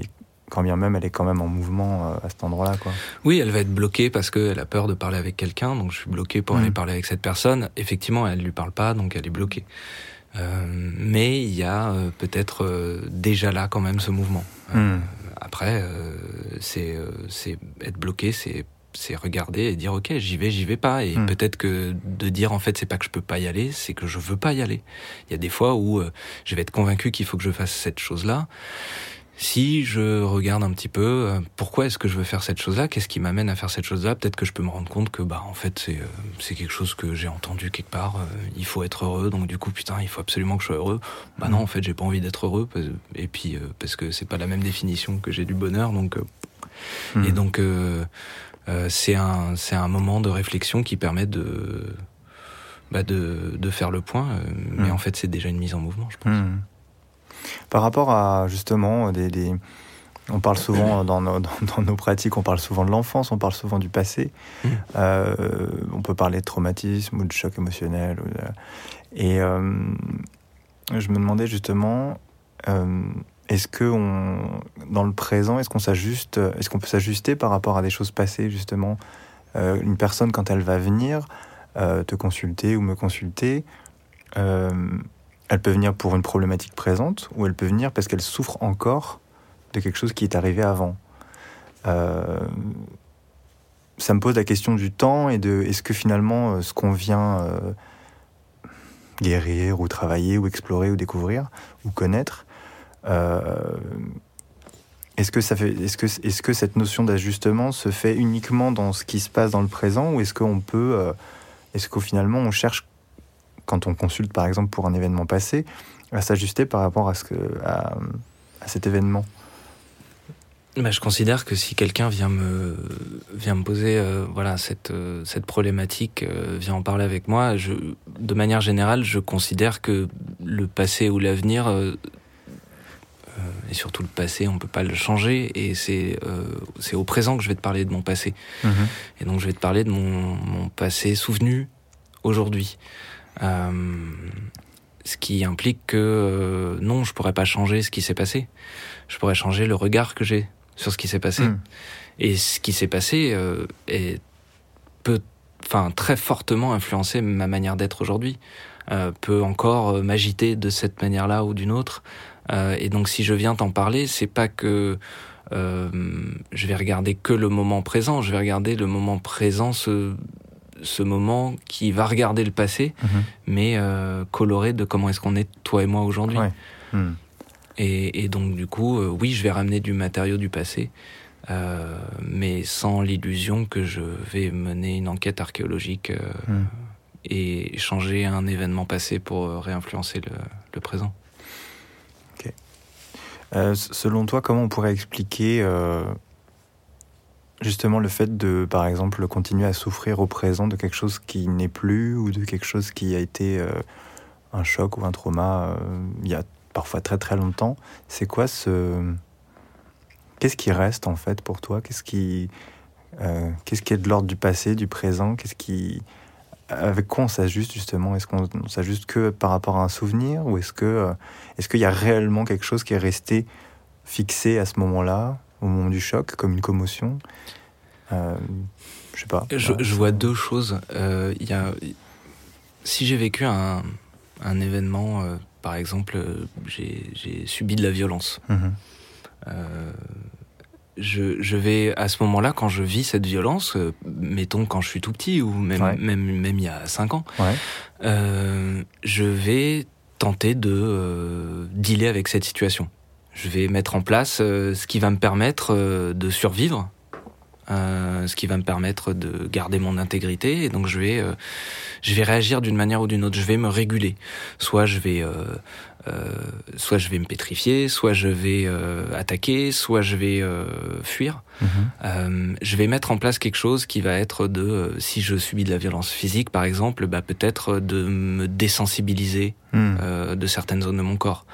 Speaker 1: quand bien même, elle est quand même en mouvement euh, à cet endroit-là. Quoi.
Speaker 2: Oui, elle va être bloquée parce qu'elle a peur de parler avec quelqu'un, donc je suis bloqué pour aller hmm. parler avec cette personne. Effectivement, elle ne lui parle pas, donc elle est bloquée. Euh, mais il y a peut-être déjà là quand même ce mouvement. Après, c'est c'est être bloqué, c'est c'est regarder et dire ok j'y vais j'y vais pas. Et hmm. peut-être que de dire en fait c'est pas que je peux pas y aller c'est que je veux pas y aller. Il y a des fois où je vais être convaincu qu'il faut que je fasse cette chose là si je regarde un petit peu euh, pourquoi est-ce que je veux faire cette chose-là, qu'est-ce qui m'amène à faire cette chose-là, peut-être que je peux me rendre compte que bah en fait c'est euh, c'est quelque chose que j'ai entendu quelque part. Euh, il faut être heureux, donc du coup putain il faut absolument que je sois heureux. Bah non en fait j'ai pas envie d'être heureux et puis parce que c'est pas la même définition que j'ai du bonheur donc et hmm. donc c'est un c'est un moment de réflexion qui permet de bah de de faire le point, mais hmm. en fait c'est déjà une mise en mouvement je pense.
Speaker 1: Par rapport à justement des, des, on parle souvent dans nos, dans, nos, pratiques, on parle souvent de l'enfance, on parle souvent du passé. Mmh. Euh, on peut parler de traumatisme ou de choc émotionnel. Et euh, je me demandais justement, euh, est-ce que on, dans le présent, est-ce qu'on s'ajuste, est-ce qu'on peut s'ajuster par rapport à des choses passées justement? Une personne quand elle va venir te consulter ou me consulter, elle peut venir pour une problématique présente ou elle peut venir parce qu'elle souffre encore de quelque chose qui est arrivé avant. Euh, ça me pose la question du temps et de est-ce que finalement euh, ce qu'on vient euh, guérir ou travailler ou explorer ou découvrir ou connaître, est-ce que est-ce que est-ce que cette notion d'ajustement se fait uniquement dans ce qui se passe dans le présent ou est-ce qu'on peut, est-ce qu'au finalement on cherche quand on consulte par exemple pour un événement passé à s'ajuster par rapport à ce que à cet événement.
Speaker 2: Bah, je considère que si quelqu'un vient me vient me poser euh, voilà cette euh, cette problématique euh, vient en parler avec moi je de manière générale je considère que le passé ou l'avenir et surtout le passé on peut pas le changer et c'est c'est au présent que je vais te parler de mon passé. Mm-hmm. et donc je vais te parler de mon mon passé souvenu aujourd'hui ce qui implique que non je pourrais pas changer ce qui s'est passé je pourrais changer le regard que j'ai sur ce qui s'est passé. Hmm. Et ce qui s'est passé euh, est, peut, enfin, très fortement influencer ma manière d'être aujourd'hui. Euh, peut encore euh, m'agiter de cette manière-là ou d'une autre. Euh, et donc, si je viens t'en parler, c'est pas que euh, je vais regarder que le moment présent. Je vais regarder le moment présent, ce, ce moment qui va regarder le passé, mhm. mais coloré de comment est-ce qu'on est toi et moi aujourd'hui. Ouais. Hmm. Et, donc du coup, euh, oui, je vais ramener du matériau du passé, euh, mais sans l'illusion que je vais mener une enquête archéologique euh, hmm. et changer un événement passé pour réinfluencer le, présent.
Speaker 1: Ok. selon toi, comment on pourrait expliquer justement le fait de, par exemple, continuer à souffrir au présent de quelque chose qui n'est plus ou de quelque chose qui a été un choc ou un trauma il y a parfois très très longtemps. C'est quoi ce. Qu'est-ce qui reste en fait pour toi? Qu'est-ce qui, euh, qu'est-ce qui est de l'ordre du passé, du présent? Qu'est-ce qui, avec quoi on s'ajuste justement? Est-ce qu'on s'ajuste que par rapport à un souvenir ou est-ce que, euh, est-ce qu'il y a réellement quelque chose qui est resté fixé à ce moment-là, au moment du choc, comme une commotion euh, Je sais pas.
Speaker 2: Je, je, vois deux choses. Il y a, si j'ai vécu un, un événement par exemple, euh, j'ai subi de la violence. Mhm. Euh, je, vais à ce moment-là, quand je vis cette violence, euh, mettons quand je suis tout petit ou même même même il y a 5 ans, je vais tenter de dealer avec cette situation. Je vais mettre en place ce qui va me permettre de survivre euh, ce qui va me permettre de garder mon intégrité. Et donc je vais, euh, je vais réagir d'une manière ou d'une autre. Je vais me réguler. Soit je vais, euh, soit je vais me pétrifier, soit je vais attaquer, soit je vais fuir. Mhm. je vais mettre en place quelque chose qui va être de, si je subis de la violence physique par exemple, bah, peut-être de me désensibiliser hmm. de certaines zones de mon corps.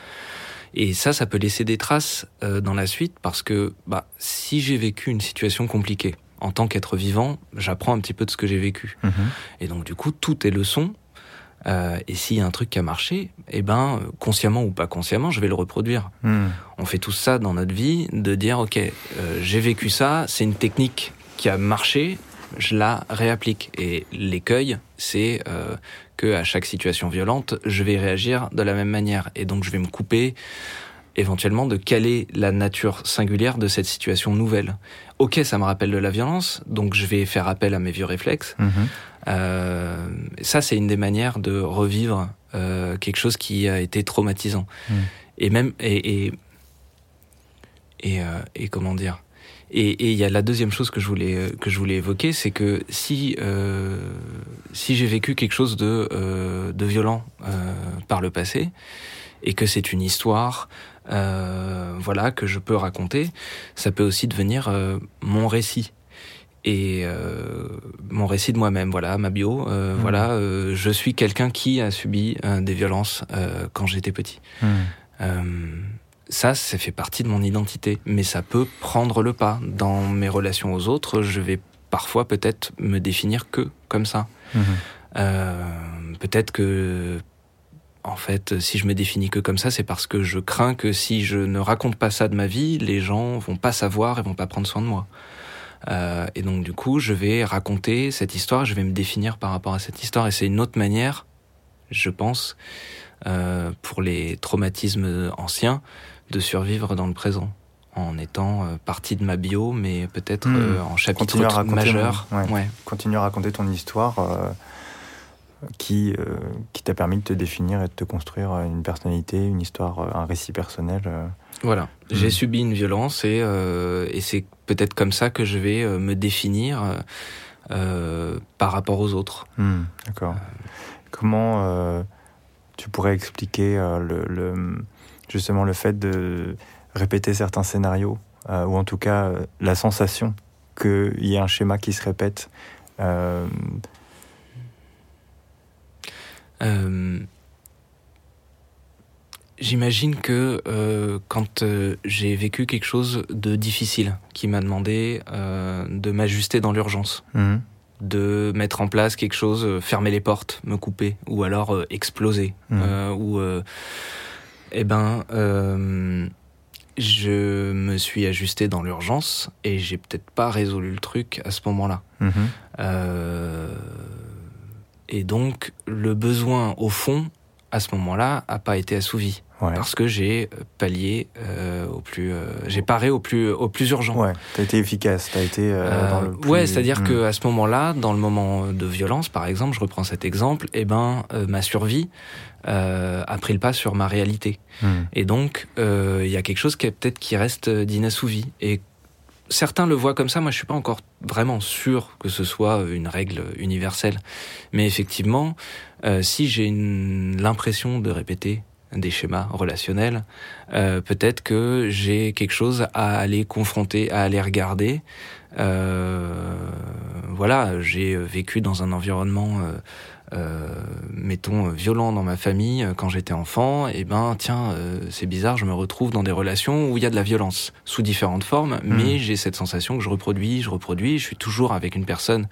Speaker 2: Et ça, ça peut laisser des traces euh, dans la suite parce que bah, si j'ai vécu une situation compliquée, en tant qu'être vivant, j'apprends un petit peu de ce que j'ai vécu. Mhm. Et donc du coup, tout est leçon. Euh, et s'il y a un truc qui a marché, eh ben, consciemment ou pas consciemment, je vais le reproduire. Hmm. On fait tout ça dans notre vie, de dire, ok, euh, j'ai vécu ça, c'est une technique qui a marché, je la réapplique. Et l'écueil, c'est euh, que à chaque situation violente, je vais réagir de la même manière. Et donc, je vais me couper éventuellement de caler la nature singulière de cette situation nouvelle. Ok, ça me rappelle de la violence, donc je vais faire appel à mes vieux réflexes. Mhm. Euh, ça, c'est une des manières de revivre euh, quelque chose qui a été traumatisant. Mhm. Et même et et, et, euh, et comment dire? Et il y a la deuxième chose que je voulais euh, que je voulais évoquer, c'est que si euh, si j'ai vécu quelque chose de euh, de violent euh, par le passé et que c'est une histoire, euh, voilà que je peux raconter, ça peut aussi devenir euh, mon récit et mon récit de moi-même. Voilà ma bio. Mmh. Voilà, je suis quelqu'un qui a subi des violences quand j'étais petit. Mmh ça, ça fait partie de mon identité, mais ça peut prendre le pas. Dans mes relations aux autres, je vais parfois peut-être me définir que comme ça. Mhm. Euh, peut-être que, en fait, si je me définis que comme ça, c'est parce que je crains que si je ne raconte pas ça de ma vie, les gens vont pas savoir et vont pas prendre soin de moi. Euh, et donc du coup, je vais raconter cette histoire, je vais me définir par rapport à cette histoire, et c'est une autre manière, je pense, euh, pour les traumatismes anciens, de survivre dans le présent en étant euh, partie de ma bio, mais peut-être hmm. euh, en chapitre majeur.
Speaker 1: ouais. Continue à raconter ton histoire euh, qui, qui t'a permis de te définir et de te construire une personnalité, une histoire, un récit personnel.
Speaker 2: Voilà, j'ai hmm. subi une violence et, et c'est peut-être comme ça que je vais me définir par rapport aux autres.
Speaker 1: Hmm, d'accord. Comment tu pourrais expliquer le, justement le fait de répéter certains scénarios, euh, ou en tout cas euh, la sensation qu'il y a un schéma qui se répète. Euh,
Speaker 2: j'imagine que quand j'ai vécu quelque chose de difficile, qui m'a demandé de m'ajuster dans l'urgence, mhm. de mettre en place quelque chose, fermer les portes, me couper, ou alors exploser, mhm. ou eh ben je me suis ajusté dans l'urgence et j'ai peut-être pas résolu le truc à ce moment-là. Mhm. Euh, et donc, le besoin, au fond, à ce moment-là, a pas été assouvi. Parce que j'ai pallié euh, au plus, euh, j'ai paré au plus, au plus urgent.
Speaker 1: Ouais, t'as été efficace, t'as été dans le
Speaker 2: Ouais, c'est-à-dire qu'à que à ce moment-là, dans le moment de violence, par exemple, je reprends cet exemple, et eh ben, ma survie, euh, a pris le pas sur ma réalité. Hmm. Et donc, euh, il y a quelque chose qui est peut-être qui reste d'inassouvi. Et certains le voient comme ça. Moi, je suis pas encore vraiment sûr que ce soit une règle universelle. Mais effectivement, euh, si j'ai l'impression de répéter des schémas relationnels, euh, peut-être que j'ai quelque chose à aller confronter, à aller regarder. Euh, voilà, j'ai vécu dans un environnement mettons, violent dans ma famille euh, quand j'étais enfant, et eh ben tiens, euh, c'est bizarre, je me retrouve dans des relations où il y a de la violence sous différentes formes, hmm. mais j'ai cette sensation que je reproduis, je reproduis, je suis toujours avec une personne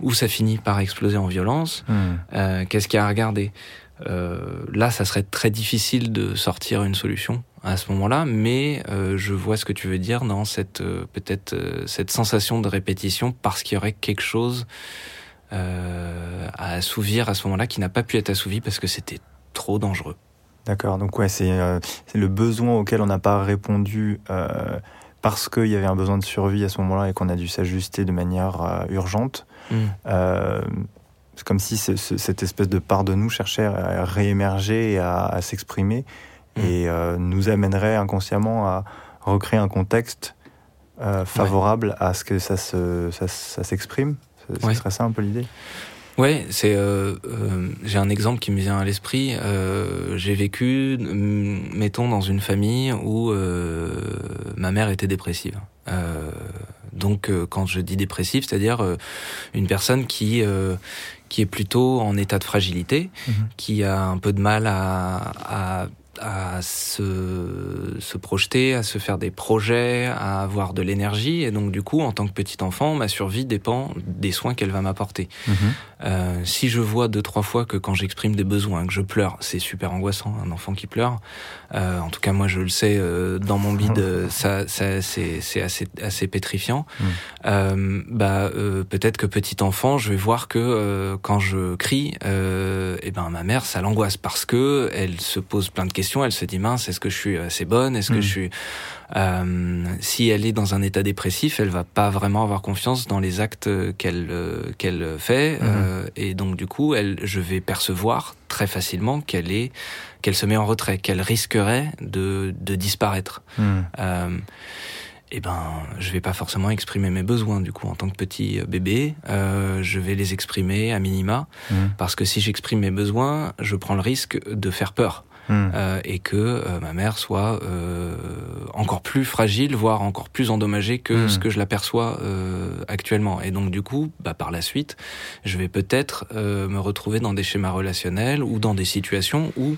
Speaker 2: où ça finit par exploser en violence. Hmm. Qu'est-ce qu'il y a à regarder? Là, ça serait très difficile de sortir une solution à ce moment-là, mais je vois ce que tu veux dire dans cette peut-être cette sensation de répétition parce qu'il y aurait quelque chose euh, à assouvir à ce moment-là qui n'a pas pu être assouvi parce que c'était trop dangereux.
Speaker 1: D'accord, donc ouais, c'est euh, le besoin auquel on n'a pas répondu euh, parce qu'il y avait un besoin de survie à ce moment-là et qu'on a dû s'ajuster de manière euh, urgente. Mm. c'est comme si cette espèce de part de nous cherchait à réémerger et à, s'exprimer mm. et nous amènerait inconsciemment à recréer un contexte favorable à ce que ça s'exprime. Ça, ce serait ça un peu l'idée
Speaker 2: Ouais, c'est euh, euh, j'ai un exemple qui me vient à l'esprit. Euh, j'ai vécu, mettons, dans une famille où ma mère était dépressive. Donc, quand je dis dépressive, c'est-à-dire une personne qui qui est plutôt en état de fragilité, mhm. qui a un peu de mal à, à à se, se projeter, à se faire des projets, à avoir de l'énergie. Et donc, du coup, en tant que petit enfant, ma survie dépend des soins qu'elle va m'apporter. Mhm. Euh, si je vois deux, trois fois que quand j'exprime des besoins, que je pleure, c'est super angoissant, un enfant qui pleure. Euh, en tout cas, moi, je le sais, euh, dans mon bide, ça, ça c'est, assez, assez pétrifiant. Euh, bah, peut-être que petit enfant, je vais voir que quand je crie, et eh ben, ma mère, ça l'angoisse parce que elle se pose plein de questions elle se dit mince, est-ce que je suis assez bonne? Est-ce que hmm. je suis euh, si elle est dans un état dépressif, elle va pas vraiment avoir confiance dans les actes qu'elle euh, qu'elle fait, hmm. euh, et donc du coup, elle, je vais percevoir très facilement qu'elle est qu'elle se met en retrait, qu'elle risquerait de, de disparaître. Hmm. Euh, eh ben, je vais pas forcément exprimer mes besoins du coup en tant que petit bébé. Euh, je vais les exprimer à minima parce que si j'exprime mes besoins, je prends le risque de faire peur. Hmm. Euh, et que euh, ma mère soit euh, encore plus fragile, voire encore plus endommagée que hmm. ce que je l'aperçois actuellement. Et donc du coup, bah, par la suite, je vais peut-être me retrouver dans des schémas relationnels ou dans des situations où,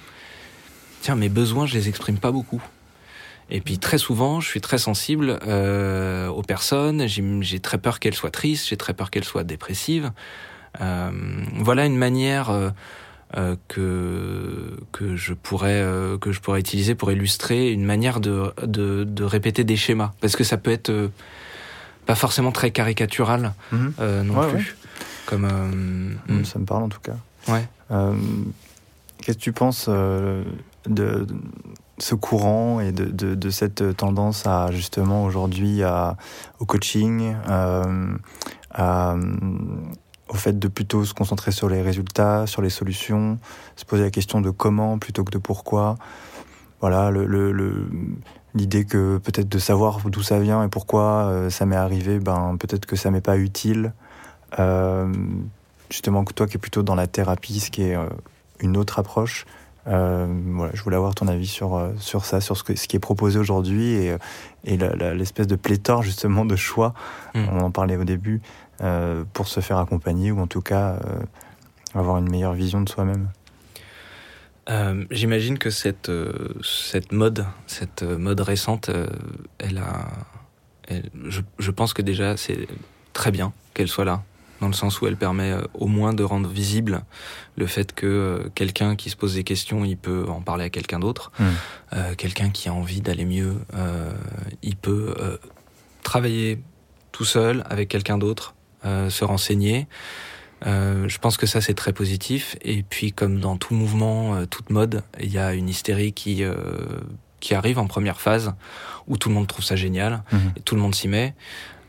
Speaker 2: tiens, mes besoins, je les exprime pas beaucoup. Et puis très souvent, je suis très sensible euh, aux personnes. J'ai très peur qu'elles soient tristes, j'ai très peur qu'elles soient dépressives. Euh, voilà une manière euh, euh, que que je pourrais euh, que je pourrais utiliser pour illustrer une manière de, de, de répéter des schémas, parce que ça peut être euh, pas forcément très caricatural
Speaker 1: Mhm.
Speaker 2: non
Speaker 1: Ouais,
Speaker 2: plus.
Speaker 1: ouais.
Speaker 2: Comme euh,
Speaker 1: Mm, Ça me parle en tout cas.
Speaker 2: ouais.
Speaker 1: Qu'est-ce que tu penses de, de ce courant et de, de, de cette tendance à justement aujourd'hui au coaching, à, au fait de plutôt se concentrer sur les résultats, sur les solutions, se poser la question de comment plutôt que de pourquoi. Voilà, le, le, le- l'idée que peut-être de savoir d'où ça vient et pourquoi euh, ça m'est arrivé, ben peut-être que ça m'est pas utile. Euh, justement, que toi qui es plutôt dans la thérapie, ce qui est euh, une autre approche. Euh, voilà, je voulais avoir ton avis sur, sur ça, sur ce, que, ce qui est proposé aujourd'hui et, et l'espèce de pléthore justement de choix,
Speaker 2: Mm.
Speaker 1: on en parlait au début, euh, pour se faire accompagner ou en tout cas euh, avoir une meilleure vision de soi-même.
Speaker 2: Euh, J'imagine que cette, cette mode, cette mode récente, elle a. elle- je, je pense que déjà, c'est très bien qu'elle soit là, dans le sens où elle permet au moins de rendre visible le fait que quelqu'un qui se pose des questions, il peut en parler à quelqu'un d'autre.
Speaker 1: Mm.
Speaker 2: Euh, quelqu'un qui a envie d'aller mieux, euh, il peut euh, travailler tout seul avec quelqu'un d'autre, se renseigner. Euh, je pense que ça c'est très positif. Et puis comme dans tout mouvement, euh, toute mode, il y a une hystérie qui euh, qui arrive en première phase où tout le monde trouve ça génial
Speaker 1: Mhm.
Speaker 2: et tout le monde s'y met.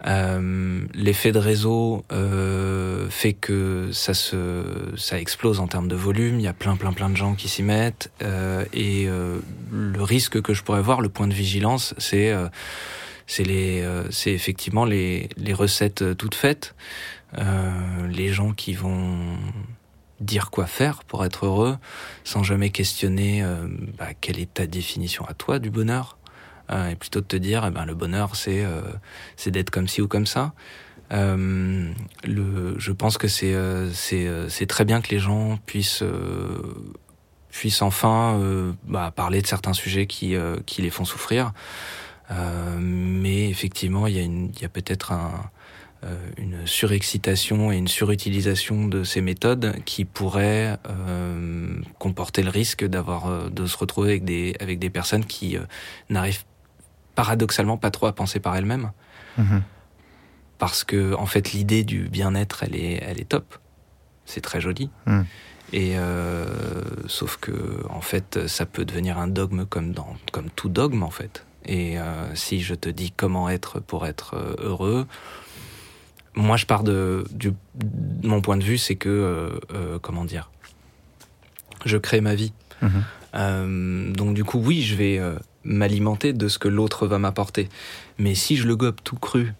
Speaker 2: Euh, L'effet de réseau euh, fait que ça se ça explose en termes de volume. Il y a plein plein plein de gens qui s'y mettent euh, et euh, le risque que je pourrais voir, le point de vigilance, c'est euh, c'est les euh, c'est effectivement les les recettes euh, toutes faites, euh, les gens qui vont dire quoi faire pour être heureux sans jamais questionner bah, quelle est ta définition à toi du bonheur euh, et plutôt de te dire eh ben le bonheur c'est euh, c'est d'être comme ci ou comme ça. Le je pense que c'est c'est c'est très bien que les gens puissent puissent enfin bah, parler de certains sujets qui qui les font souffrir mais effectivement il y a une il y a peut-être un euh, une surexcitation et une surutilisation de ces méthodes qui pourraient euh, comporter le risque d'avoir euh, de se retrouver avec des avec des personnes qui euh, n'arrivent paradoxalement pas trop à penser par elles-mêmes
Speaker 1: Mhm.
Speaker 2: parce que en fait l'idée du bien-être elle est elle est top c'est très joli
Speaker 1: Mm.
Speaker 2: et euh, sauf que en fait ça peut devenir un dogme comme dans comme tout dogme en fait et euh, si je te dis comment être pour être euh, heureux moi je pars de du mon point de vue c'est que euh, euh, comment dire je crée ma vie
Speaker 1: Mhm.
Speaker 2: donc du coup, oui, je vais m'alimenter de ce que l'autre va m'apporter. Mais si je le gobe tout cru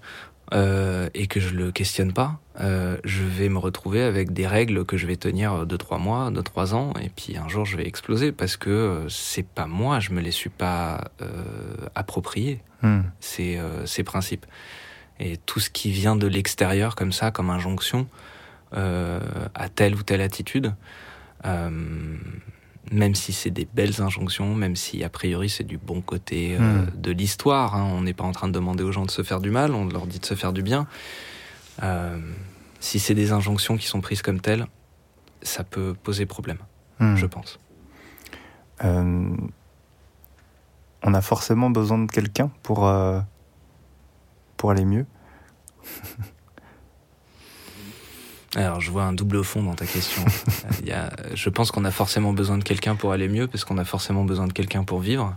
Speaker 2: euh, et que je le questionne pas, euh, je vais me retrouver avec des règles que je vais tenir de trois mois, de trois ans, et puis un jour je vais exploser parce que euh, c'est pas moi, je me les suis pas euh, appropriés
Speaker 1: Mhm.
Speaker 2: ces, euh, ces principes. Et tout ce qui vient de l'extérieur comme ça, comme injonction euh, à telle ou telle attitude, euh, même si c'est des belles injonctions, même si a priori c'est du bon côté euh,
Speaker 1: Mm.
Speaker 2: de l'histoire, hein, on n'est pas en train de demander aux gens de se faire du mal, on leur dit de se faire du bien. Euh, si c'est des injonctions qui sont prises comme telles, ça peut poser problème,
Speaker 1: Mhm.
Speaker 2: je pense.
Speaker 1: Euh, on a forcément besoin de quelqu'un pour, pour aller mieux.
Speaker 2: Alors, je vois un double fond dans ta question. Il y a, je pense qu'on a forcément besoin de quelqu'un pour aller mieux, parce qu'on a forcément besoin de quelqu'un pour vivre.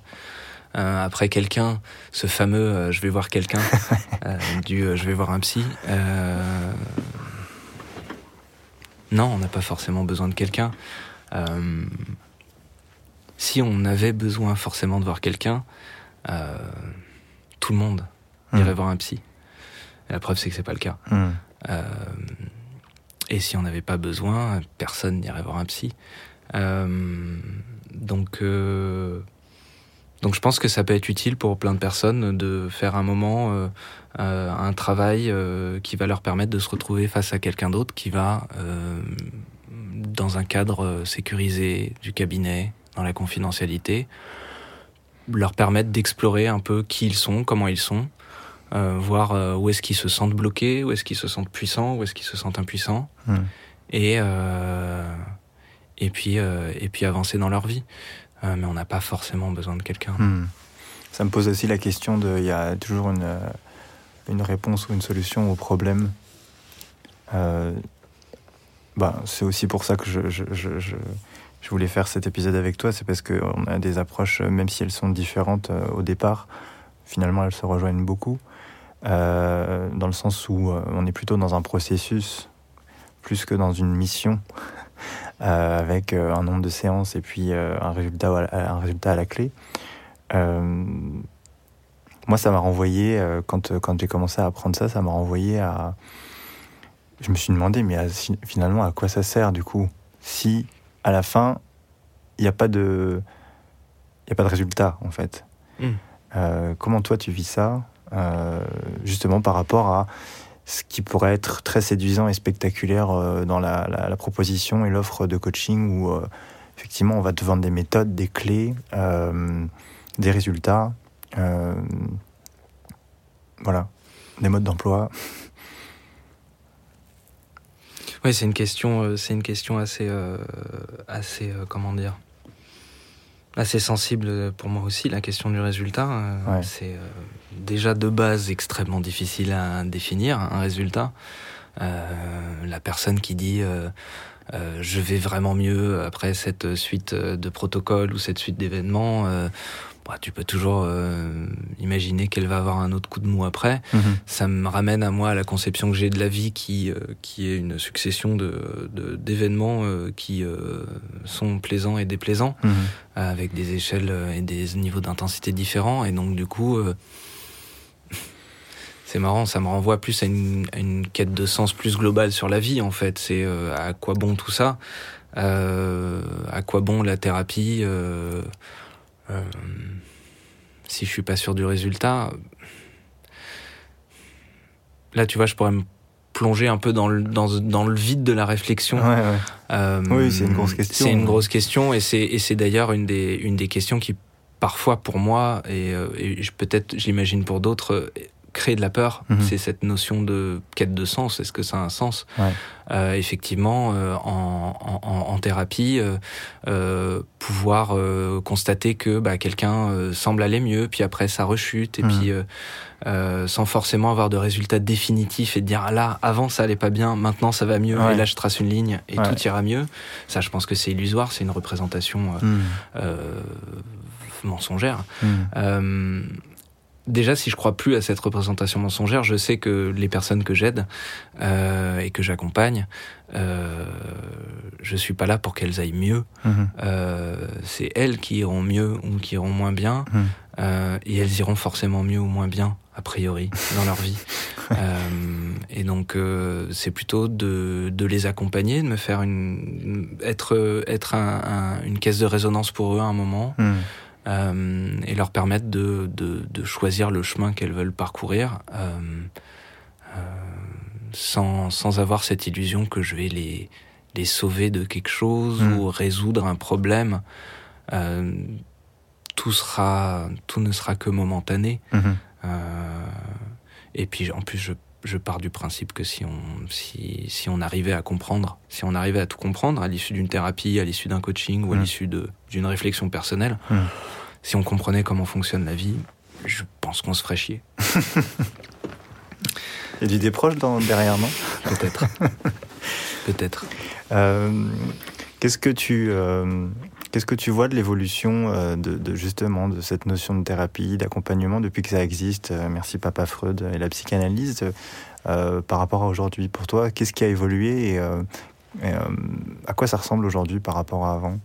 Speaker 2: Euh, après quelqu'un, ce fameux euh, je vais voir quelqu'un, euh, du je vais voir un psy. non, on n'a pas forcément besoin de quelqu'un. Si on avait besoin forcément de voir quelqu'un, tout le monde irait
Speaker 1: Mhm.
Speaker 2: voir un psy. Et la preuve, c'est que c'est pas le cas.
Speaker 1: Mhm.
Speaker 2: Et si on n'avait pas besoin, personne n'irait voir un psy. Euh, donc, euh, donc je pense que ça peut être utile pour plein de personnes de faire un moment, euh, un travail qui va leur permettre de se retrouver face à quelqu'un d'autre qui va, dans un cadre sécurisé du cabinet, dans la confidentialité, leur permettre d'explorer un peu qui ils sont, comment ils sont, euh, voir euh, où est-ce qu'ils se sentent bloqués, où est-ce qu'ils se sentent puissants, où est-ce qu'ils se sentent impuissants,
Speaker 1: Hmm.
Speaker 2: et euh, et puis et puis avancer dans leur vie. mais on n'a pas forcément besoin de quelqu'un.
Speaker 1: Hmm. Ça me pose aussi la question de, il y a toujours une une réponse ou une solution au problème. Bah, c'est aussi pour ça que je, je, je, je, voulais faire cet épisode avec toi, c'est parce qu'on a des approches, même si elles sont différentes euh, au départ, finalement elles se rejoignent beaucoup, euh, dans le sens où euh, on est plutôt dans un processus plus que dans une mission, avec un nombre de séances et puis un, résultat, un résultat à la clé. moi, ça m'a renvoyé, quand, quand j'ai commencé à apprendre ça, ça m'a renvoyé à je me suis demandé, mais à, finalement, à quoi ça sert du coup Si à la fin, il n'y a pas de, il a pas de résultat en fait.
Speaker 2: Mm.
Speaker 1: Euh, comment toi tu vis ça, euh, justement par rapport à ce qui pourrait être très séduisant et spectaculaire euh, dans la, la, la, proposition et l'offre de coaching où euh, effectivement on va te vendre des méthodes, des clés, euh, des résultats, euh, voilà, des modes d'emploi.
Speaker 2: Oui, c'est une question, euh, c'est une question assez, euh, assez, euh, comment dire, assez sensible pour moi aussi. La question du résultat,
Speaker 1: ouais.
Speaker 2: c'est déjà de base extrêmement difficile à définir un résultat. la personne qui dit je vais vraiment mieux après cette suite de protocoles ou cette suite d'événements bah, tu peux toujours euh, imaginer qu'elle va avoir un autre coup de mou après.
Speaker 1: Mm -hmm.
Speaker 2: Ça me ramène à moi à la conception que j'ai de la vie qui, euh, qui est une succession d'événements de, de, euh, qui sont plaisants et déplaisants,
Speaker 1: mm -hmm.
Speaker 2: avec des échelles et des niveaux d'intensité différents. Et donc du coup, c'est marrant, ça me renvoie plus à une, à une, quête de sens plus globale sur la vie en fait. C'est à quoi bon tout ça? À quoi bon la thérapie? Euh, si je suis pas sûr du résultat, là tu vois, je pourrais me plonger un peu dans le, dans, dans le vide de la réflexion.
Speaker 1: Ouais, ouais.
Speaker 2: Euh,
Speaker 1: oui, c'est une grosse question.
Speaker 2: C'est une grosse question et c'est d'ailleurs une des, une des questions qui parfois pour moi et, et peut-être j'imagine pour d'autres créer de la peur,
Speaker 1: Mhm.
Speaker 2: mmh. c'est cette notion de quête de sens. Est-ce que ça a un sens
Speaker 1: ouais.
Speaker 2: euh, Effectivement, euh, en, en, en, thérapie, euh, pouvoir constater que bah, quelqu'un semble aller mieux, puis après ça rechute, et
Speaker 1: Mhm.
Speaker 2: puis sans forcément avoir de résultats définitifs et de dire ah là, avant ça allait pas bien, maintenant ça va mieux,
Speaker 1: Ouais.
Speaker 2: et là je trace une ligne et
Speaker 1: Ouais.
Speaker 2: tout ira mieux. Ça, je pense que c'est illusoire, c'est une représentation
Speaker 1: Mm.
Speaker 2: mensongère. Euh, déjà, si je crois plus à cette représentation mensongère, je sais que les personnes que j'aide euh, et que j'accompagne, euh, je suis pas là pour qu'elles aillent mieux.
Speaker 1: Mm
Speaker 2: -hmm. c'est elles qui iront mieux ou qui iront moins bien,
Speaker 1: mm.
Speaker 2: et elles iront forcément mieux ou moins bien a priori dans leur vie. et donc, c'est plutôt de, de, les accompagner, de me faire une être être un, un, une caisse de résonance pour eux à un moment.
Speaker 1: Mm.
Speaker 2: Euh, et leur permettre de, de, de choisir le chemin qu'elles veulent parcourir euh, euh, sans, sans avoir cette illusion que je vais les, les sauver de quelque chose
Speaker 1: Mm.
Speaker 2: ou résoudre un problème. tout, sera, tout ne sera que momentané.
Speaker 1: -hmm.
Speaker 2: et puis en plus, je, je pars du principe que si on, si, si on arrivait à comprendre, si on arrivait à tout comprendre à l'issue d'une thérapie, à l'issue d'un coaching ou à
Speaker 1: Mm.
Speaker 2: l'issue d'une réflexion personnelle,
Speaker 1: Mm.
Speaker 2: si on comprenait comment fonctionne la vie, je pense qu'on se ferait chier.
Speaker 1: Il y a d'idées proches dans, derrière, non?
Speaker 2: Peut-être. Peut-être.
Speaker 1: Euh, Qu'est-ce que tu euh, qu'est-ce que tu vois de l'évolution euh, de, justement de cette notion de thérapie, d'accompagnement depuis que ça existe? Euh, Merci Papa Freud et la psychanalyse euh, par rapport à aujourd'hui. Pour toi, qu'est-ce qui a évolué et, et à quoi ça ressemble aujourd'hui par rapport à avant?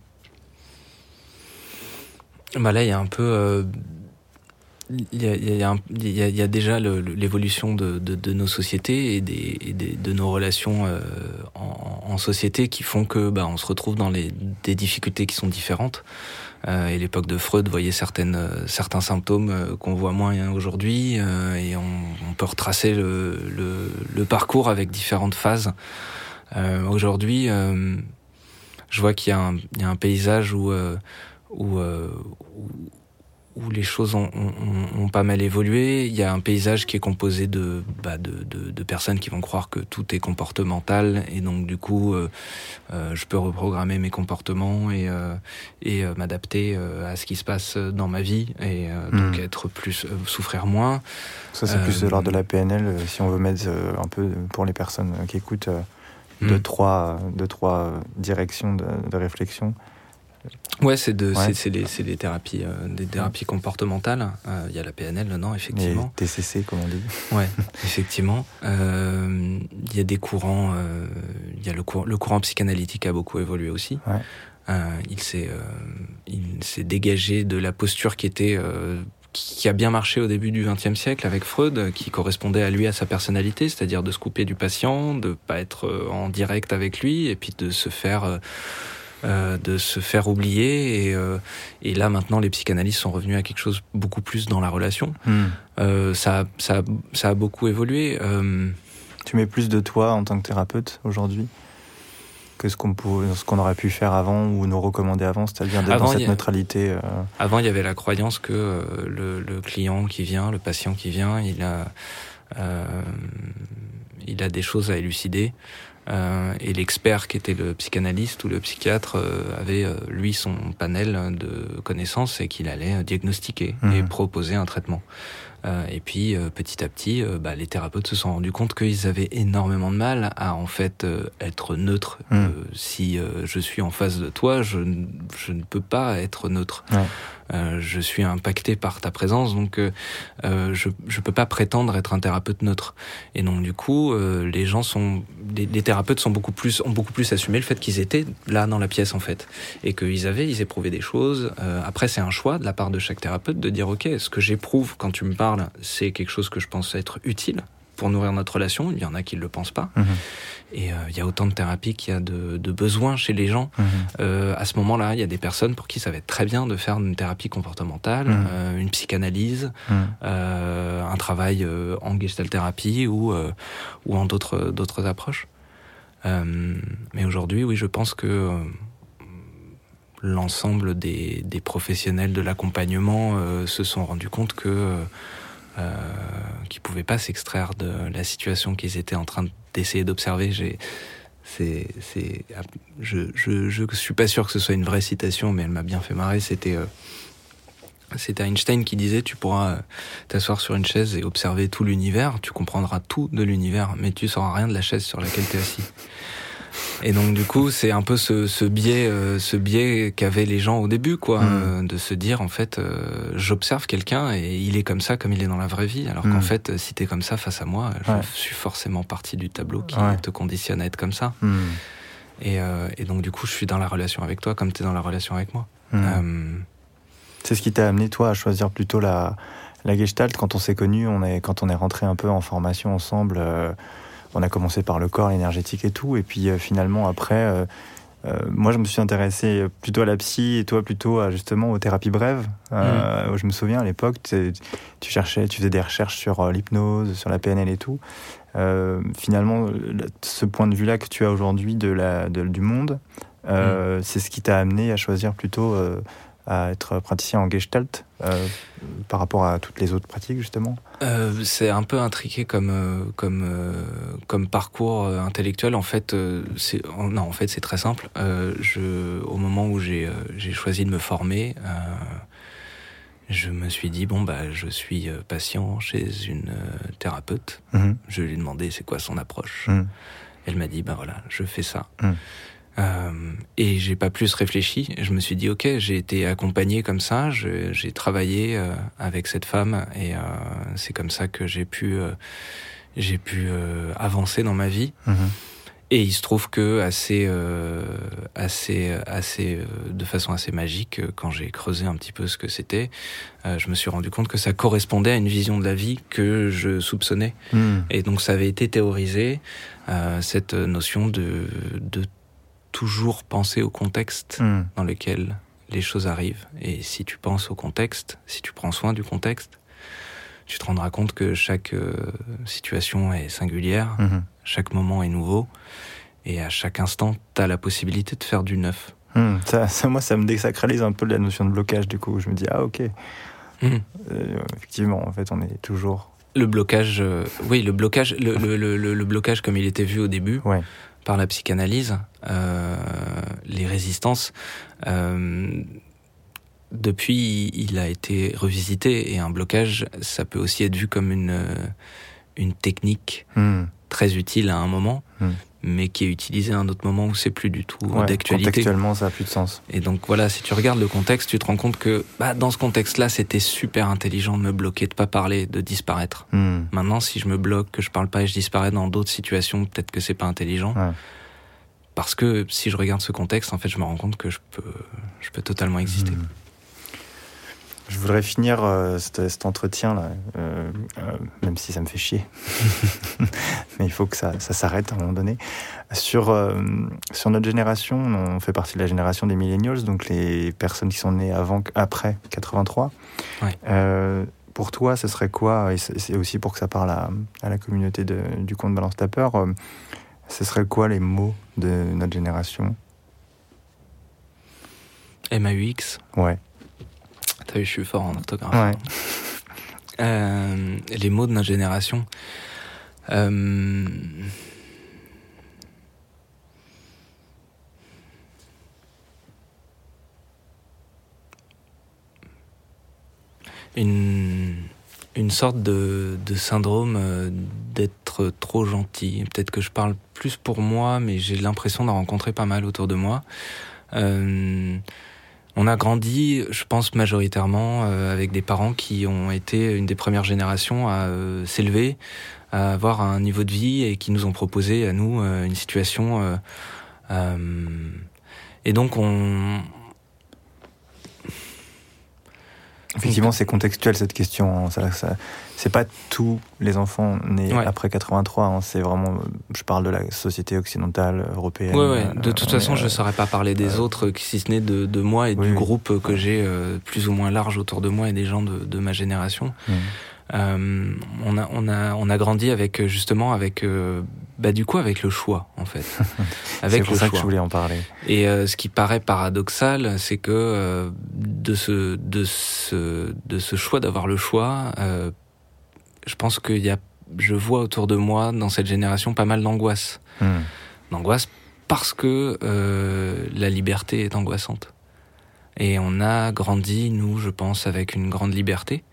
Speaker 2: Bah là, il y a un peu il y, a, il, y a y a, y a, déjà l'évolution de, de, de, nos sociétés et, des, des, de nos relations euh, en, en, société qui font que bah, on se retrouve dans les, des difficultés qui sont différentes. Euh, et l'époque de Freud voyait certaines, euh, certains symptômes euh, qu'on voit moins aujourd'hui euh, et on, on, peut retracer le, le, le, parcours avec différentes phases. Euh, aujourd'hui, je vois qu'il y, a un paysage où, où, où où les choses ont, ont, pas mal évolué. Il y a un paysage qui est composé de, bah, de, de, de, personnes qui vont croire que tout est comportemental et donc du coup, euh, euh, je peux reprogrammer mes comportements et, euh, et m'adapter à ce qui se passe dans ma vie et donc hmm. être plus souffrir moins.
Speaker 1: Ça c'est plus de l'ordre de la PNL si on veut mettre un peu pour les personnes qui écoutent deux, hmm. trois, deux, trois directions de, de réflexion.
Speaker 2: Ouais, c'est de, c'est des, des, thérapies, euh, des thérapies comportementales. Euh, il y a la PNL, non, effectivement.
Speaker 1: Et TCC, comme on dit.
Speaker 2: Ouais, effectivement. Euh, il y a des courants. Il y a le, courant, le courant psychanalytique a beaucoup évolué aussi. Ouais. il s'est, il s'est dégagé de la posture qui était qui a bien marché au début du XXe siècle avec Freud, qui correspondait à lui, à sa personnalité, c'est-à-dire de se couper du patient, de pas être en direct avec lui, et puis de se faire euh, de se faire oublier. Et, euh, et, là, maintenant, les psychanalystes sont revenus à quelque chose beaucoup plus dans la relation. Hmm. Euh, ça, ça, ça, a beaucoup évolué.
Speaker 1: Tu mets plus de toi en tant que thérapeute aujourd'hui que ce qu'on aurait pu faire avant ou nous recommander avant, c'est-à-dire d'être dans cette neutralité.
Speaker 2: Avant, il y avait la croyance que le, le, client qui vient, le patient qui vient, il a, il a des choses à élucider. Euh, et l'expert qui était le psychanalyste ou le psychiatre euh, avait euh, lui son panel de connaissances et qu'il allait diagnostiquer et mmh. proposer un traitement. Et puis petit à petit, bah, les thérapeutes se sont rendus compte qu'ils avaient énormément de mal à en fait être neutre. Mmh. si je suis en face de toi, je, je ne peux pas être neutre. Ouais. Euh, je suis impacté par ta présence, donc euh, euh, je je peux pas prétendre être un thérapeute neutre. Et donc du coup, les gens sont, les, thérapeutes sont beaucoup plus ont beaucoup plus assumé le fait qu'ils étaient là dans la pièce en fait, et qu'ils avaient, ils éprouvaient des choses. après, c'est un choix de la part de chaque thérapeute de dire ok, ce que j'éprouve quand tu me parles, c'est quelque chose que je pense être utile pour nourrir notre relation. Il y en a qui ne le pensent pas. Mhm. Et euh, il y a autant de thérapies qu'il y a de, de, besoins chez les gens. Mhm. Euh, à ce moment-là, il y a des personnes pour qui ça va être très bien de faire une thérapie comportementale, mhm. euh, une psychanalyse, un travail en gestalt thérapie ou, ou en d'autres d'autres approches. mais aujourd'hui, oui, je pense que l'ensemble des, des, professionnels de l'accompagnement se sont rendus compte que euh, qui pouvaient pas s'extraire de la situation qu'ils étaient en train d'essayer d'observer. Je, je, je suis pas sûr que ce soit une vraie citation, mais elle m'a bien fait marrer. C'était, euh, c'était Einstein qui disait tu pourras euh, t'asseoir sur une chaise et observer tout l'univers, tu comprendras tout de l'univers, mais tu sauras rien de la chaise sur laquelle tu es assis. Et donc du coup, c'est un peu ce, ce biais, euh, ce biais qu'avaient les gens au début, quoi, mm. euh, de se dire en fait, euh, j'observe quelqu'un et il est comme ça, comme il est dans la vraie vie. Alors qu'en mm. fait, si t'es comme ça face à moi, je suis forcément partie du tableau qui te conditionne à être comme ça. Mm. Et, et, donc du coup, je suis dans la relation avec toi, comme t'es dans la relation avec moi.
Speaker 1: C'est ce qui t'a amené toi à choisir plutôt la la Gestalt quand on s'est connus, on est quand on est rentré un peu en formation ensemble on a commencé par le corps énergétique et tout, et puis euh, finalement après, euh, euh, moi je me suis intéressé plutôt à la psy et toi plutôt à, justement aux thérapies brèves. Mm. Je me souviens à l'époque, tu cherchais, tu faisais des recherches sur l'hypnose, sur la PNL et tout. finalement, ce point de vue-là que tu as aujourd'hui de la, du monde, mm. c'est ce qui t'a amené à choisir plutôt à être praticien en gestalt euh, par rapport à toutes les autres pratiques justement?
Speaker 2: Euh, C'est un peu intriqué comme euh, comme comme parcours intellectuel. En fait, c'est non, en fait c'est très simple. je au moment où j'ai choisi de me former. je me suis dit bon bah je suis patient chez une thérapeute. Mhm. Je lui ai demandé c'est quoi son approche? Mhm. Elle m'a dit ben voilà je fais ça. Mhm. Euh, et j'ai pas plus réfléchi. Je me suis dit ok, j'ai été accompagné comme ça, j'ai travaillé euh, avec cette femme et euh, c'est comme ça que j'ai pu euh, j'ai pu avancer dans ma vie. Mhm. Et il se trouve que assez assez assez de façon assez magique, quand j'ai creusé un petit peu ce que c'était, je me suis rendu compte que ça correspondait à une vision de la vie que je soupçonnais. Mhm. Et donc ça avait été théorisé cette notion de de toujours penser au contexte hmm. dans lequel les choses arrivent. Et si tu penses au contexte, si tu prends soin du contexte, tu te rendras compte que chaque euh, situation est singulière, hmm. chaque moment est nouveau, et à chaque instant, tu as la possibilité de faire du neuf.
Speaker 1: Hmm. Ça, moi, ça me désacralise un peu la notion de blocage, du coup. Je me dis, ah ok, Mmh. effectivement, en fait, on est toujours.
Speaker 2: Le blocage, oui, le blocage, le, le, le, le, blocage comme il était vu au début.
Speaker 1: Ouais
Speaker 2: par la psychanalyse, euh, les résistances. Euh, depuis, il a été revisité et un blocage, ça peut aussi être vu comme une, une technique hmm. très utile à un moment, hmm. Mais qui est utilisée à un autre moment où c'est plus du tout d'actualité.
Speaker 1: Contextuellement, ça n'a plus de sens.
Speaker 2: Et donc voilà, si tu regardes le contexte, tu te rends compte que bah, dans ce contexte-là, c'était super intelligent de me bloquer, de pas parler, de disparaître. Hmm. Maintenant, si je me bloque, que je parle pas et je disparais dans d'autres situations, peut-être que c'est pas intelligent. Parce que si je regarde ce contexte, en fait, je me rends compte que je peux, je peux totalement exister.
Speaker 1: Je voudrais finir euh, cet, entretien-là, euh, euh, même si ça me fait chier. Mais il faut que ça, ça s'arrête à un moment donné. Sur, sur notre génération, on fait partie de la génération des millennials, donc les personnes qui sont nées avant, après 83. pour toi, ce serait quoi, et c'est aussi pour que ça parle à, à la communauté de, du compte Balance ta peur, ce serait quoi les mots de notre génération?
Speaker 2: MAUX
Speaker 1: Ouais.
Speaker 2: Je suis fort en orthographe. Euh, les mots de notre génération. Euh, une, une sorte de, de syndrome euh, d'être trop gentil. Peut-être que je parle plus pour moi, mais j'ai l'impression d'en rencontrer pas mal autour de moi. Euh, on a grandi, je pense majoritairement, euh, avec des parents qui ont été une des premières générations à euh, s'élever, à avoir un niveau de vie et qui nous ont proposé à nous euh, une situation. et donc on,
Speaker 1: Effectivement, c'est contextuel cette question. Hein. C'est pas tous les enfants nés après 83. Hein. C'est vraiment, je parle de la société occidentale européenne.
Speaker 2: Ouais, ouais. De toute façon, je ne saurais pas parler des euh, autres, si ce n'est de, de, moi et du groupe que j'ai euh, plus ou moins large autour de moi et des gens de, de ma génération. Mmh. Euh, on a on a on a grandi avec justement avec euh, bah du coup avec le choix en fait.
Speaker 1: avec c'est pour ça que je voulais en parler.
Speaker 2: Et euh, ce qui paraît paradoxal, c'est que euh, de ce de ce de ce choix d'avoir le choix, je pense qu'il y a je vois autour de moi dans cette génération pas mal d'angoisse. Hmm. D'angoisse parce que la liberté est angoissante. Et on a grandi, nous, je pense, avec une grande liberté.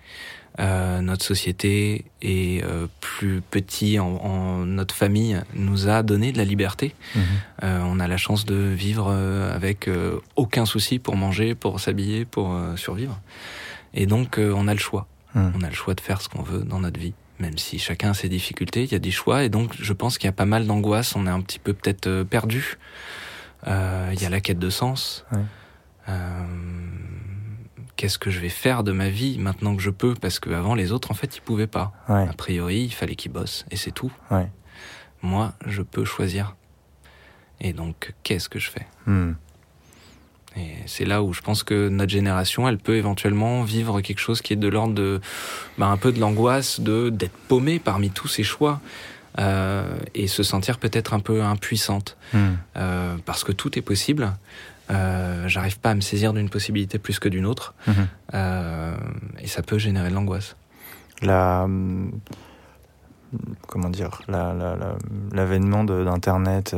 Speaker 2: Euh, notre société est euh, plus petit en, en, notre famille nous a donné de la liberté. Euh, on a la chance de vivre euh, avec euh, aucun souci pour manger, pour s'habiller, pour survivre. Et donc on a le choix. Mhm. On a le choix de faire ce qu'on veut dans notre vie. Même si chacun a ses difficultés, il y a des choix. Et donc je pense qu'il y a pas mal d'angoisse. On est un petit peu peut-être perdu. Il y a la quête de sens. Ouais qu'est-ce que je vais faire de ma vie maintenant que je peux? Parce qu'avant, les autres, en fait, ils pouvaient pas. A priori, il fallait qu'ils bossent, et c'est tout. Moi, je peux choisir. Et donc, qu'est-ce que je fais? Hmm. Et c'est là où je pense que notre génération, elle peut éventuellement vivre quelque chose qui est de l'ordre de, bah, un peu de l'angoisse de d'être paumée parmi tous ces choix. Euh, et se sentir peut-être un peu impuissante hmm. euh, parce que tout est possible euh, j'arrive pas à me saisir d'une possibilité plus que d'une autre. Euh, et ça peut générer de l'angoisse.
Speaker 1: La. Comment dire L'avènement d'Internet,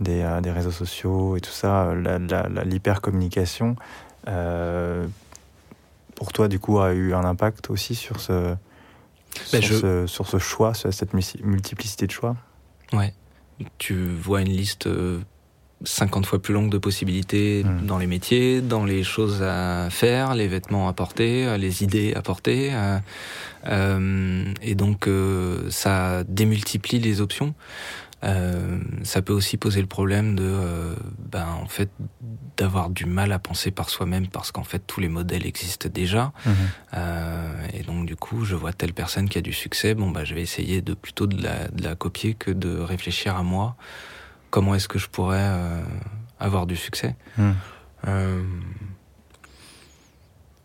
Speaker 1: euh, des, des, réseaux sociaux et tout ça, l'hypercommunication, pour toi, du coup, a eu un impact aussi sur ce, ben, sur, ce, sur ce choix, sur cette multiplicité de choix?
Speaker 2: Ouais. Tu vois une liste 50 fois plus longue de possibilités hmm. dans les métiers, dans les choses à faire, les vêtements à porter, euh, les idées à porter. Euh, euh, et donc euh, ça démultiplie les options. Euh, ça peut aussi poser le problème de, ben en fait, d'avoir du mal à penser par soi-même parce qu'en fait tous les modèles existent déjà. Hmm. et donc du coup, je vois telle personne qui a du succès, bon bah je vais essayer de plutôt de la, de la copier que de réfléchir à moi comment est-ce que je pourrais euh, avoir du succès? Euh,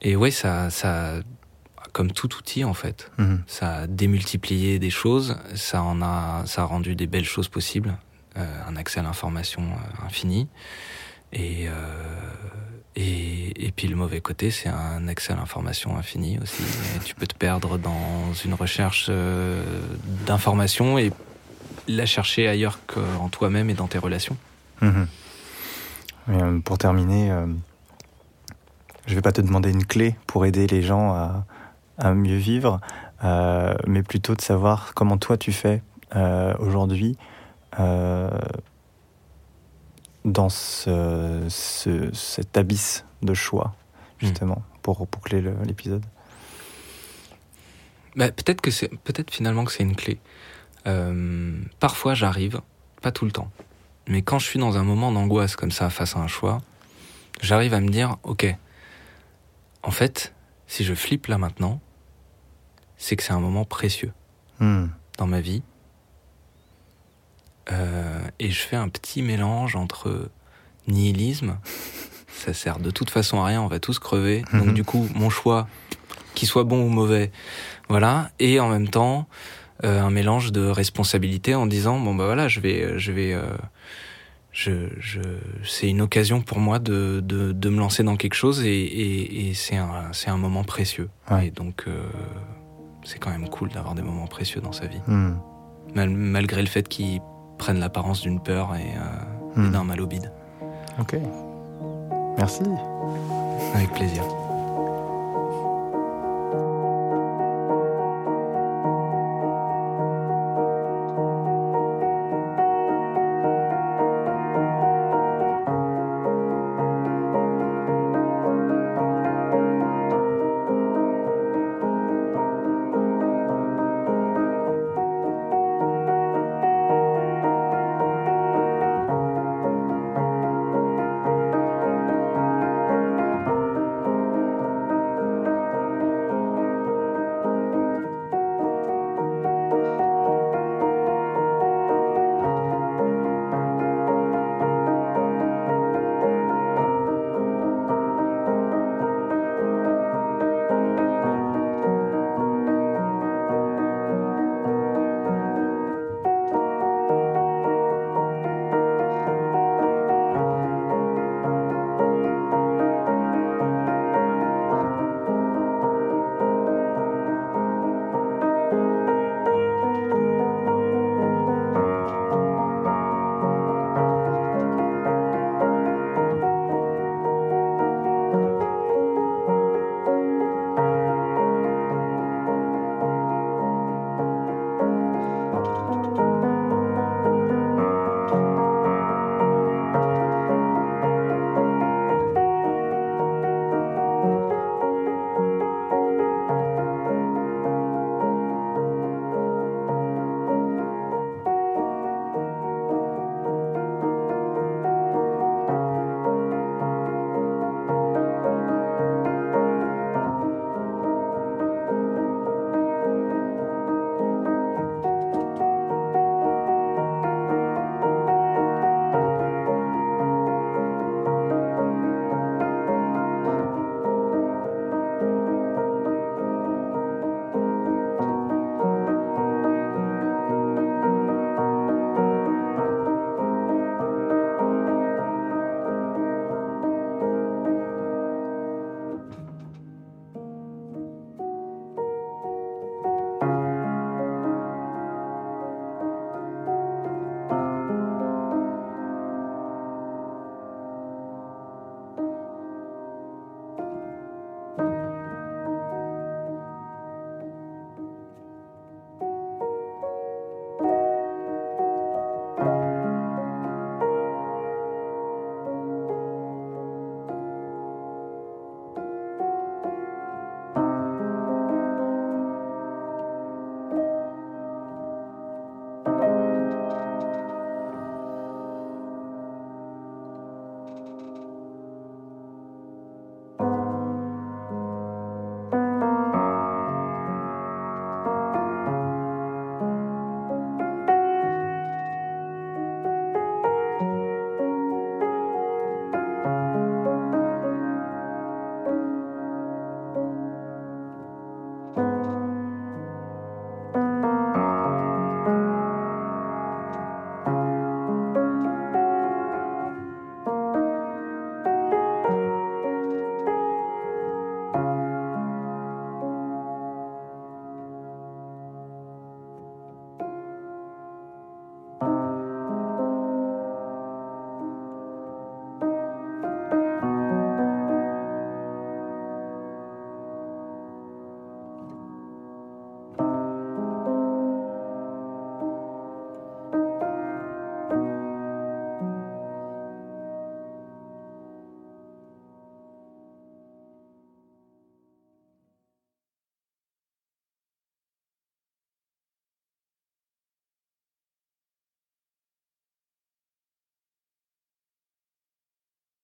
Speaker 2: et ouais, ça, ça, comme tout outil en fait, hmm. ça a démultiplié des choses, ça en a, ça a rendu des belles choses possibles, euh, un accès à l'information infini. Et, euh, et, et, puis le mauvais côté, c'est un accès à l'information infini aussi. Et tu peux te perdre dans une recherche euh, d'information et la chercher ailleurs qu'en toi-même et dans tes relations.
Speaker 1: Mhm. Euh, pour terminer, euh, je vais pas te demander une clé pour aider les gens à, à mieux vivre, euh, mais plutôt de savoir comment toi tu fais euh, aujourd'hui euh, dans ce, ce, cet abysse de choix, justement, mmh. pour boucler l'épisode.
Speaker 2: Bah, peut-être que c'est peut-être finalement que c'est une clé. Parfois j'arrive, pas tout le temps, mais quand je suis dans un moment d'angoisse comme ça face à un choix, j'arrive à me dire ok, en fait, si je flippe là maintenant, c'est que c'est un moment précieux
Speaker 1: mmh.
Speaker 2: dans ma vie. Euh, et je fais un petit mélange entre nihilisme, ça sert de toute façon à rien, on va tous crever. Mmh. Donc du coup, mon choix, qu'il soit bon ou mauvais, voilà. Et en même temps, euh, un mélange de responsabilité en disant bon bah voilà, je vais, je vais, euh, je, je, c'est une occasion pour moi de, de, de, me lancer dans quelque chose et, et, et c'est un, c'est un moment précieux.
Speaker 1: Ouais.
Speaker 2: Et donc c'est quand même cool d'avoir des moments précieux dans sa vie.
Speaker 1: Mmh.
Speaker 2: Mal, malgré le fait qu'ils prennent l'apparence d'une peur et, euh,
Speaker 1: Mmh.
Speaker 2: et d'un mal au bide.
Speaker 1: Ok. Merci.
Speaker 2: Avec plaisir.